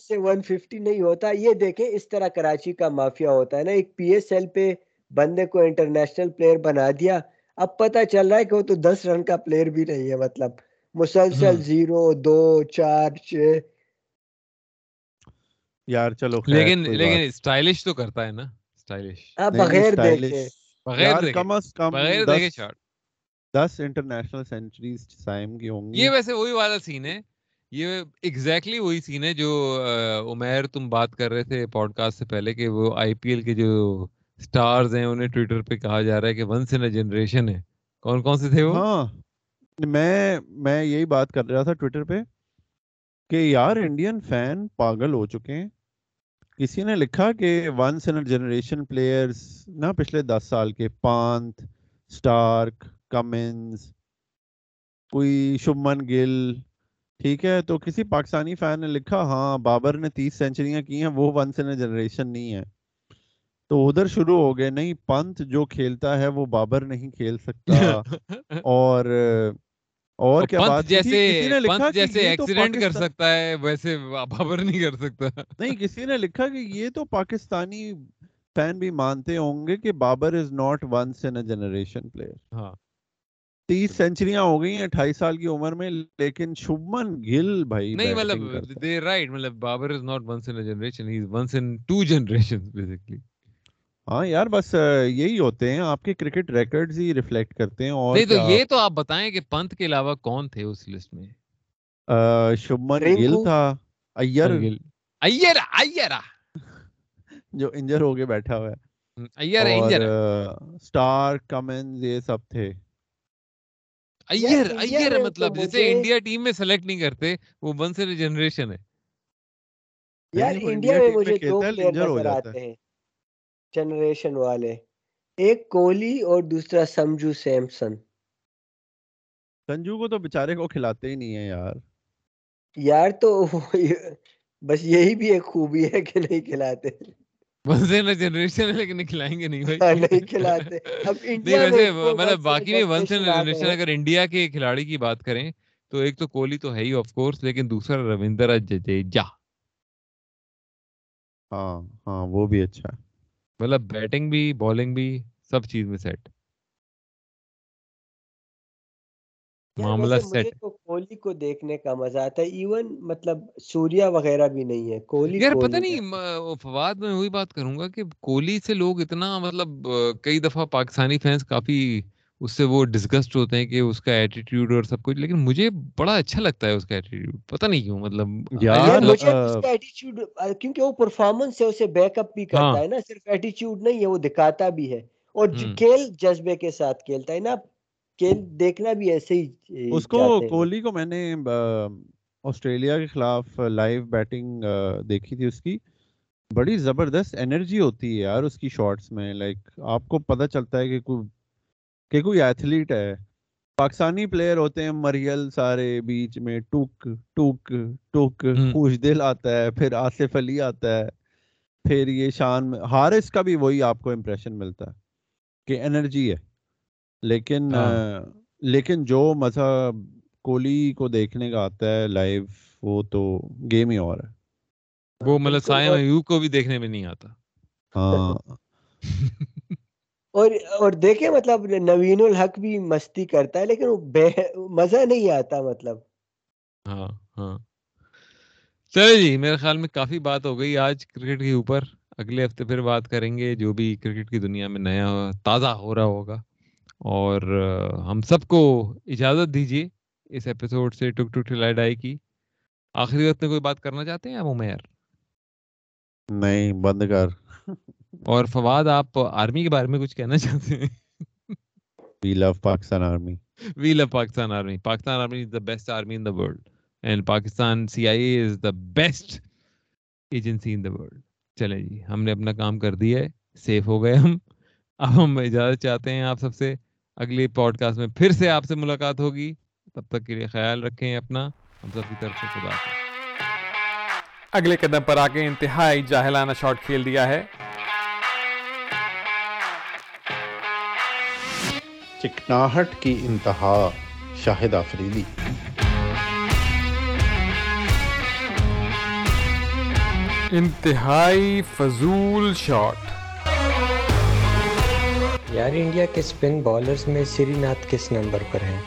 سے 150 نہیں ہوتا۔ یہ دیکھیں اس طرح کراچی کا مافیا ہوتا ہے نا۔ ایک پی ایس ایل پہ بندے کو انٹرنیشنل پلیئر بنا دیا۔ اب پتہ چل رہا ہے کہ وہ تو دس رن کا پلیئر بھی نہیں ہے مطلب مسلسل زیرو دو چار چھ۔ یار چلو لیکن لیکن سٹائلش تو کرتا ہے نا۔ سٹائلش بغیر دیکھے۔ بغیر کم از کم بغیر دیکھے شاٹ دس انٹرنیشنل سینچریز سائم کی ہوں گی۔ یہ ویسے وہی والا سین ہے۔ یہ ایگزیکٹلی وہی سین ہے جو عمیر تم بات کر رہے تھے پوڈ کاسٹ سے پہلے کہ وہ آئی پی ایل کے جو سٹارز ہیں انہیں ٹویٹر پہ کہا جا رہا ہے کہ ونس ان جنریشن ہے۔ کون کون سے تھے وہ؟ ہاں میں میں یہی بات کر رہا تھا ٹویٹر پہ کہ یار انڈین فین پاگل ہو چکے ہیں۔ کسی نے لکھا کہ ونس ان جنریشن پلیئرز نا پچھلے دس سال کے پانت سٹارک کمنز کوئی شمن گل ٹھیک ہے؟ تو کسی پاکستانی فین نے لکھا ہاں بابر نے تیس سینچریاں کی ہیں وہ ونس ان جنریشن نہیں ہے تو ادھر شروع ہو گئے نہیں پنت جو کھیلتا ہے وہ بابر نہیں کھیل سکتا۔ *laughs* اور اور کیا بات جیسے جیسے ایکسیڈنٹ کر سکتا ہے ویسے بابر نہیں کر سکتا۔ نہیں کسی نے لکھا کہ یہ تو پاکستانی فین بھی مانتے ہوں گے کہ Babar is not once in generation player ہاں۔ تیس سینچریاں ہو گئی ہیں اٹھائیس سال کی عمر میں لیکن شبمن گل بھائی نہیں مطلب دے رائٹ مطلب Babar is not once in generation he is once in two generation basically ہاں یار بس یہی ہوتے ہیں آپ کے کرکٹ ریکارڈز ہی ریفلیکٹ کرتے ہیں اور نہیں تو یہ تو آپ بتائیں کہ پنت کے علاوہ کون تھے اس لسٹ میں؟ شبمن گل تھا ایئر۔ Year year. *laughs* جو انجر ہو کے بیٹھا ہوا ہے۔ ایئر انجر سٹار کمنز یہ سب تھے۔ ایئر ایئر مطلب جیسے انڈیا ٹیم میں سلیکٹ نہیں کرتے وہ ون سے جنریشن ہے۔ یار انڈیا میں مجھے دو پلیئر نظر آتے ہیں۔ جنریشن والے۔ ایک کوہلی اور دوسرا سمجو سیمسن۔ سنجو کو تو بےچارے کو کھلاتے ہی نہیں ہے یار۔ یار تو *laughs* بس یہی بھی ایک خوبی ہے کہ نہیں کھلاتے۔ جنریشن ہے لیکن کھلائیں گے نہیں بھائی۔ ہاں، نہیں کھلاتے۔ اب انڈیا ویسے مطلب باقی جنریشن اگر انڈیا کے کھلاڑی کی بات کریں تو ایک تو کوہلی تو ہے ہی آف کورس لیکن دوسرا رویندر جڈیجا۔ ہاں ہاں وہ بھی اچھا ہے۔ مطلب بیٹنگ بھی بالنگ بھی سب چیز میں سیٹ معاملہ سیٹ کوہلی کو دیکھنے کا مزہ آتا ہے ایون مطلب سوریا وغیرہ بھی نہیں ہے کوہلی یار پتہ نہیں فواد میں وہی بات کروں گا کہ کوہلی سے لوگ اتنا مطلب کئی دفعہ پاکستانی فینس کافی اس سے وہ ڈسکسڈ ہوتے ہیں کہ اس کا ایٹیٹیوڈ اور سب کچھ لیکن مجھے بڑا اچھا لگتا ہے اس کا ایٹیٹیوڈ پتہ نہیں کیوں مطلب یار مجھے اس کا ایٹیٹیوڈ کیونکہ وہ پرفارمنس سے اسے بیک اپ بھی کرتا ہے نا صرف ایٹیٹیوڈ نہیں ہے وہ دکھاتا بھی ہے۔ اور کھیل جذبے کے ساتھ کھیلتا ہے نا کھیل دیکھنا بھی ایسے ہی اس کو کوہلی کو میں نے آسٹریلیا کے خلاف لائیو بیٹنگ دیکھی تھی اس کی۔ بڑی زبردست انرجی ہوتی ہے یار اس کی شارٹس میں لائک آپ کو پتہ چلتا ہے کہ کوئی کہ کوئی ایتھلیٹ ہے۔ پاکستانی پلیئر ہوتے ہیں مریل سارے بیچ میں ٹوک ٹوک ٹوک خوش دل آتا ہے پھر آصف علی آتا ہے پھر یہ شان ہارس کا بھی وہی آپ کو امپریشن ملتا ہے کہ انرجی ہے۔ لیکن لیکن جو مزہ کوہلی کو دیکھنے کا آتا ہے لائیو وہ تو گیم ہی اور ہے۔ وہ مطلب سائم کو بھی دیکھنے میں نہیں آتا۔ ہاں۔ *laughs* اور اور دیکھیں مطلب نوین الحق بھی مستی کرتا ہے لیکن مزہ نہیں آتا مطلب۔ ہاں ہاں۔ چلے جی میرے خیال میں کافی بات ہو گئی آج کرکٹ کے اوپر۔ اگلے ہفتے پھر بات کریں گے جو بھی کرکٹ کی دنیا میں نیا تازہ ہو رہا ہوگا۔ اور ہم سب کو اجازت دیجیے اس ایپیسوڈ سے ٹک ٹک ٹلائی ڈائی کی۔ آخری وقت میں کوئی بات کرنا چاہتے ہیں ابو میئر؟ نہیں بند کر۔ اور فواد آپ آرمی کے بارے میں کچھ کہنا چاہتے ہیں؟ We love Pakistan army we love Pakistan army Pakistan army is the best army in the world and Pakistan C I A is the best agency in the world چلے جی ہم نے اپنا کام کر دیا ہے سیف ہو گئے ہم۔ اب ہم اجازت چاہتے ہیں آپ سب سے اگلی پوڈ کاسٹ میں پھر سے آپ سے ملاقات ہوگی۔ تب تک کے لیے خیال رکھیں اپنا۔ ہم سب کی طرف سے خدا اگلے قدم پر آ کے انتہائی جاہلانہ شاٹ کھیل دیا ہے۔ چکناہٹ کی انتہا شاہد آفریدی انتہائی فضول شاٹ۔ یار انڈیا کے سپن بالرز میں سری ناتھ کس نمبر پر ہیں؟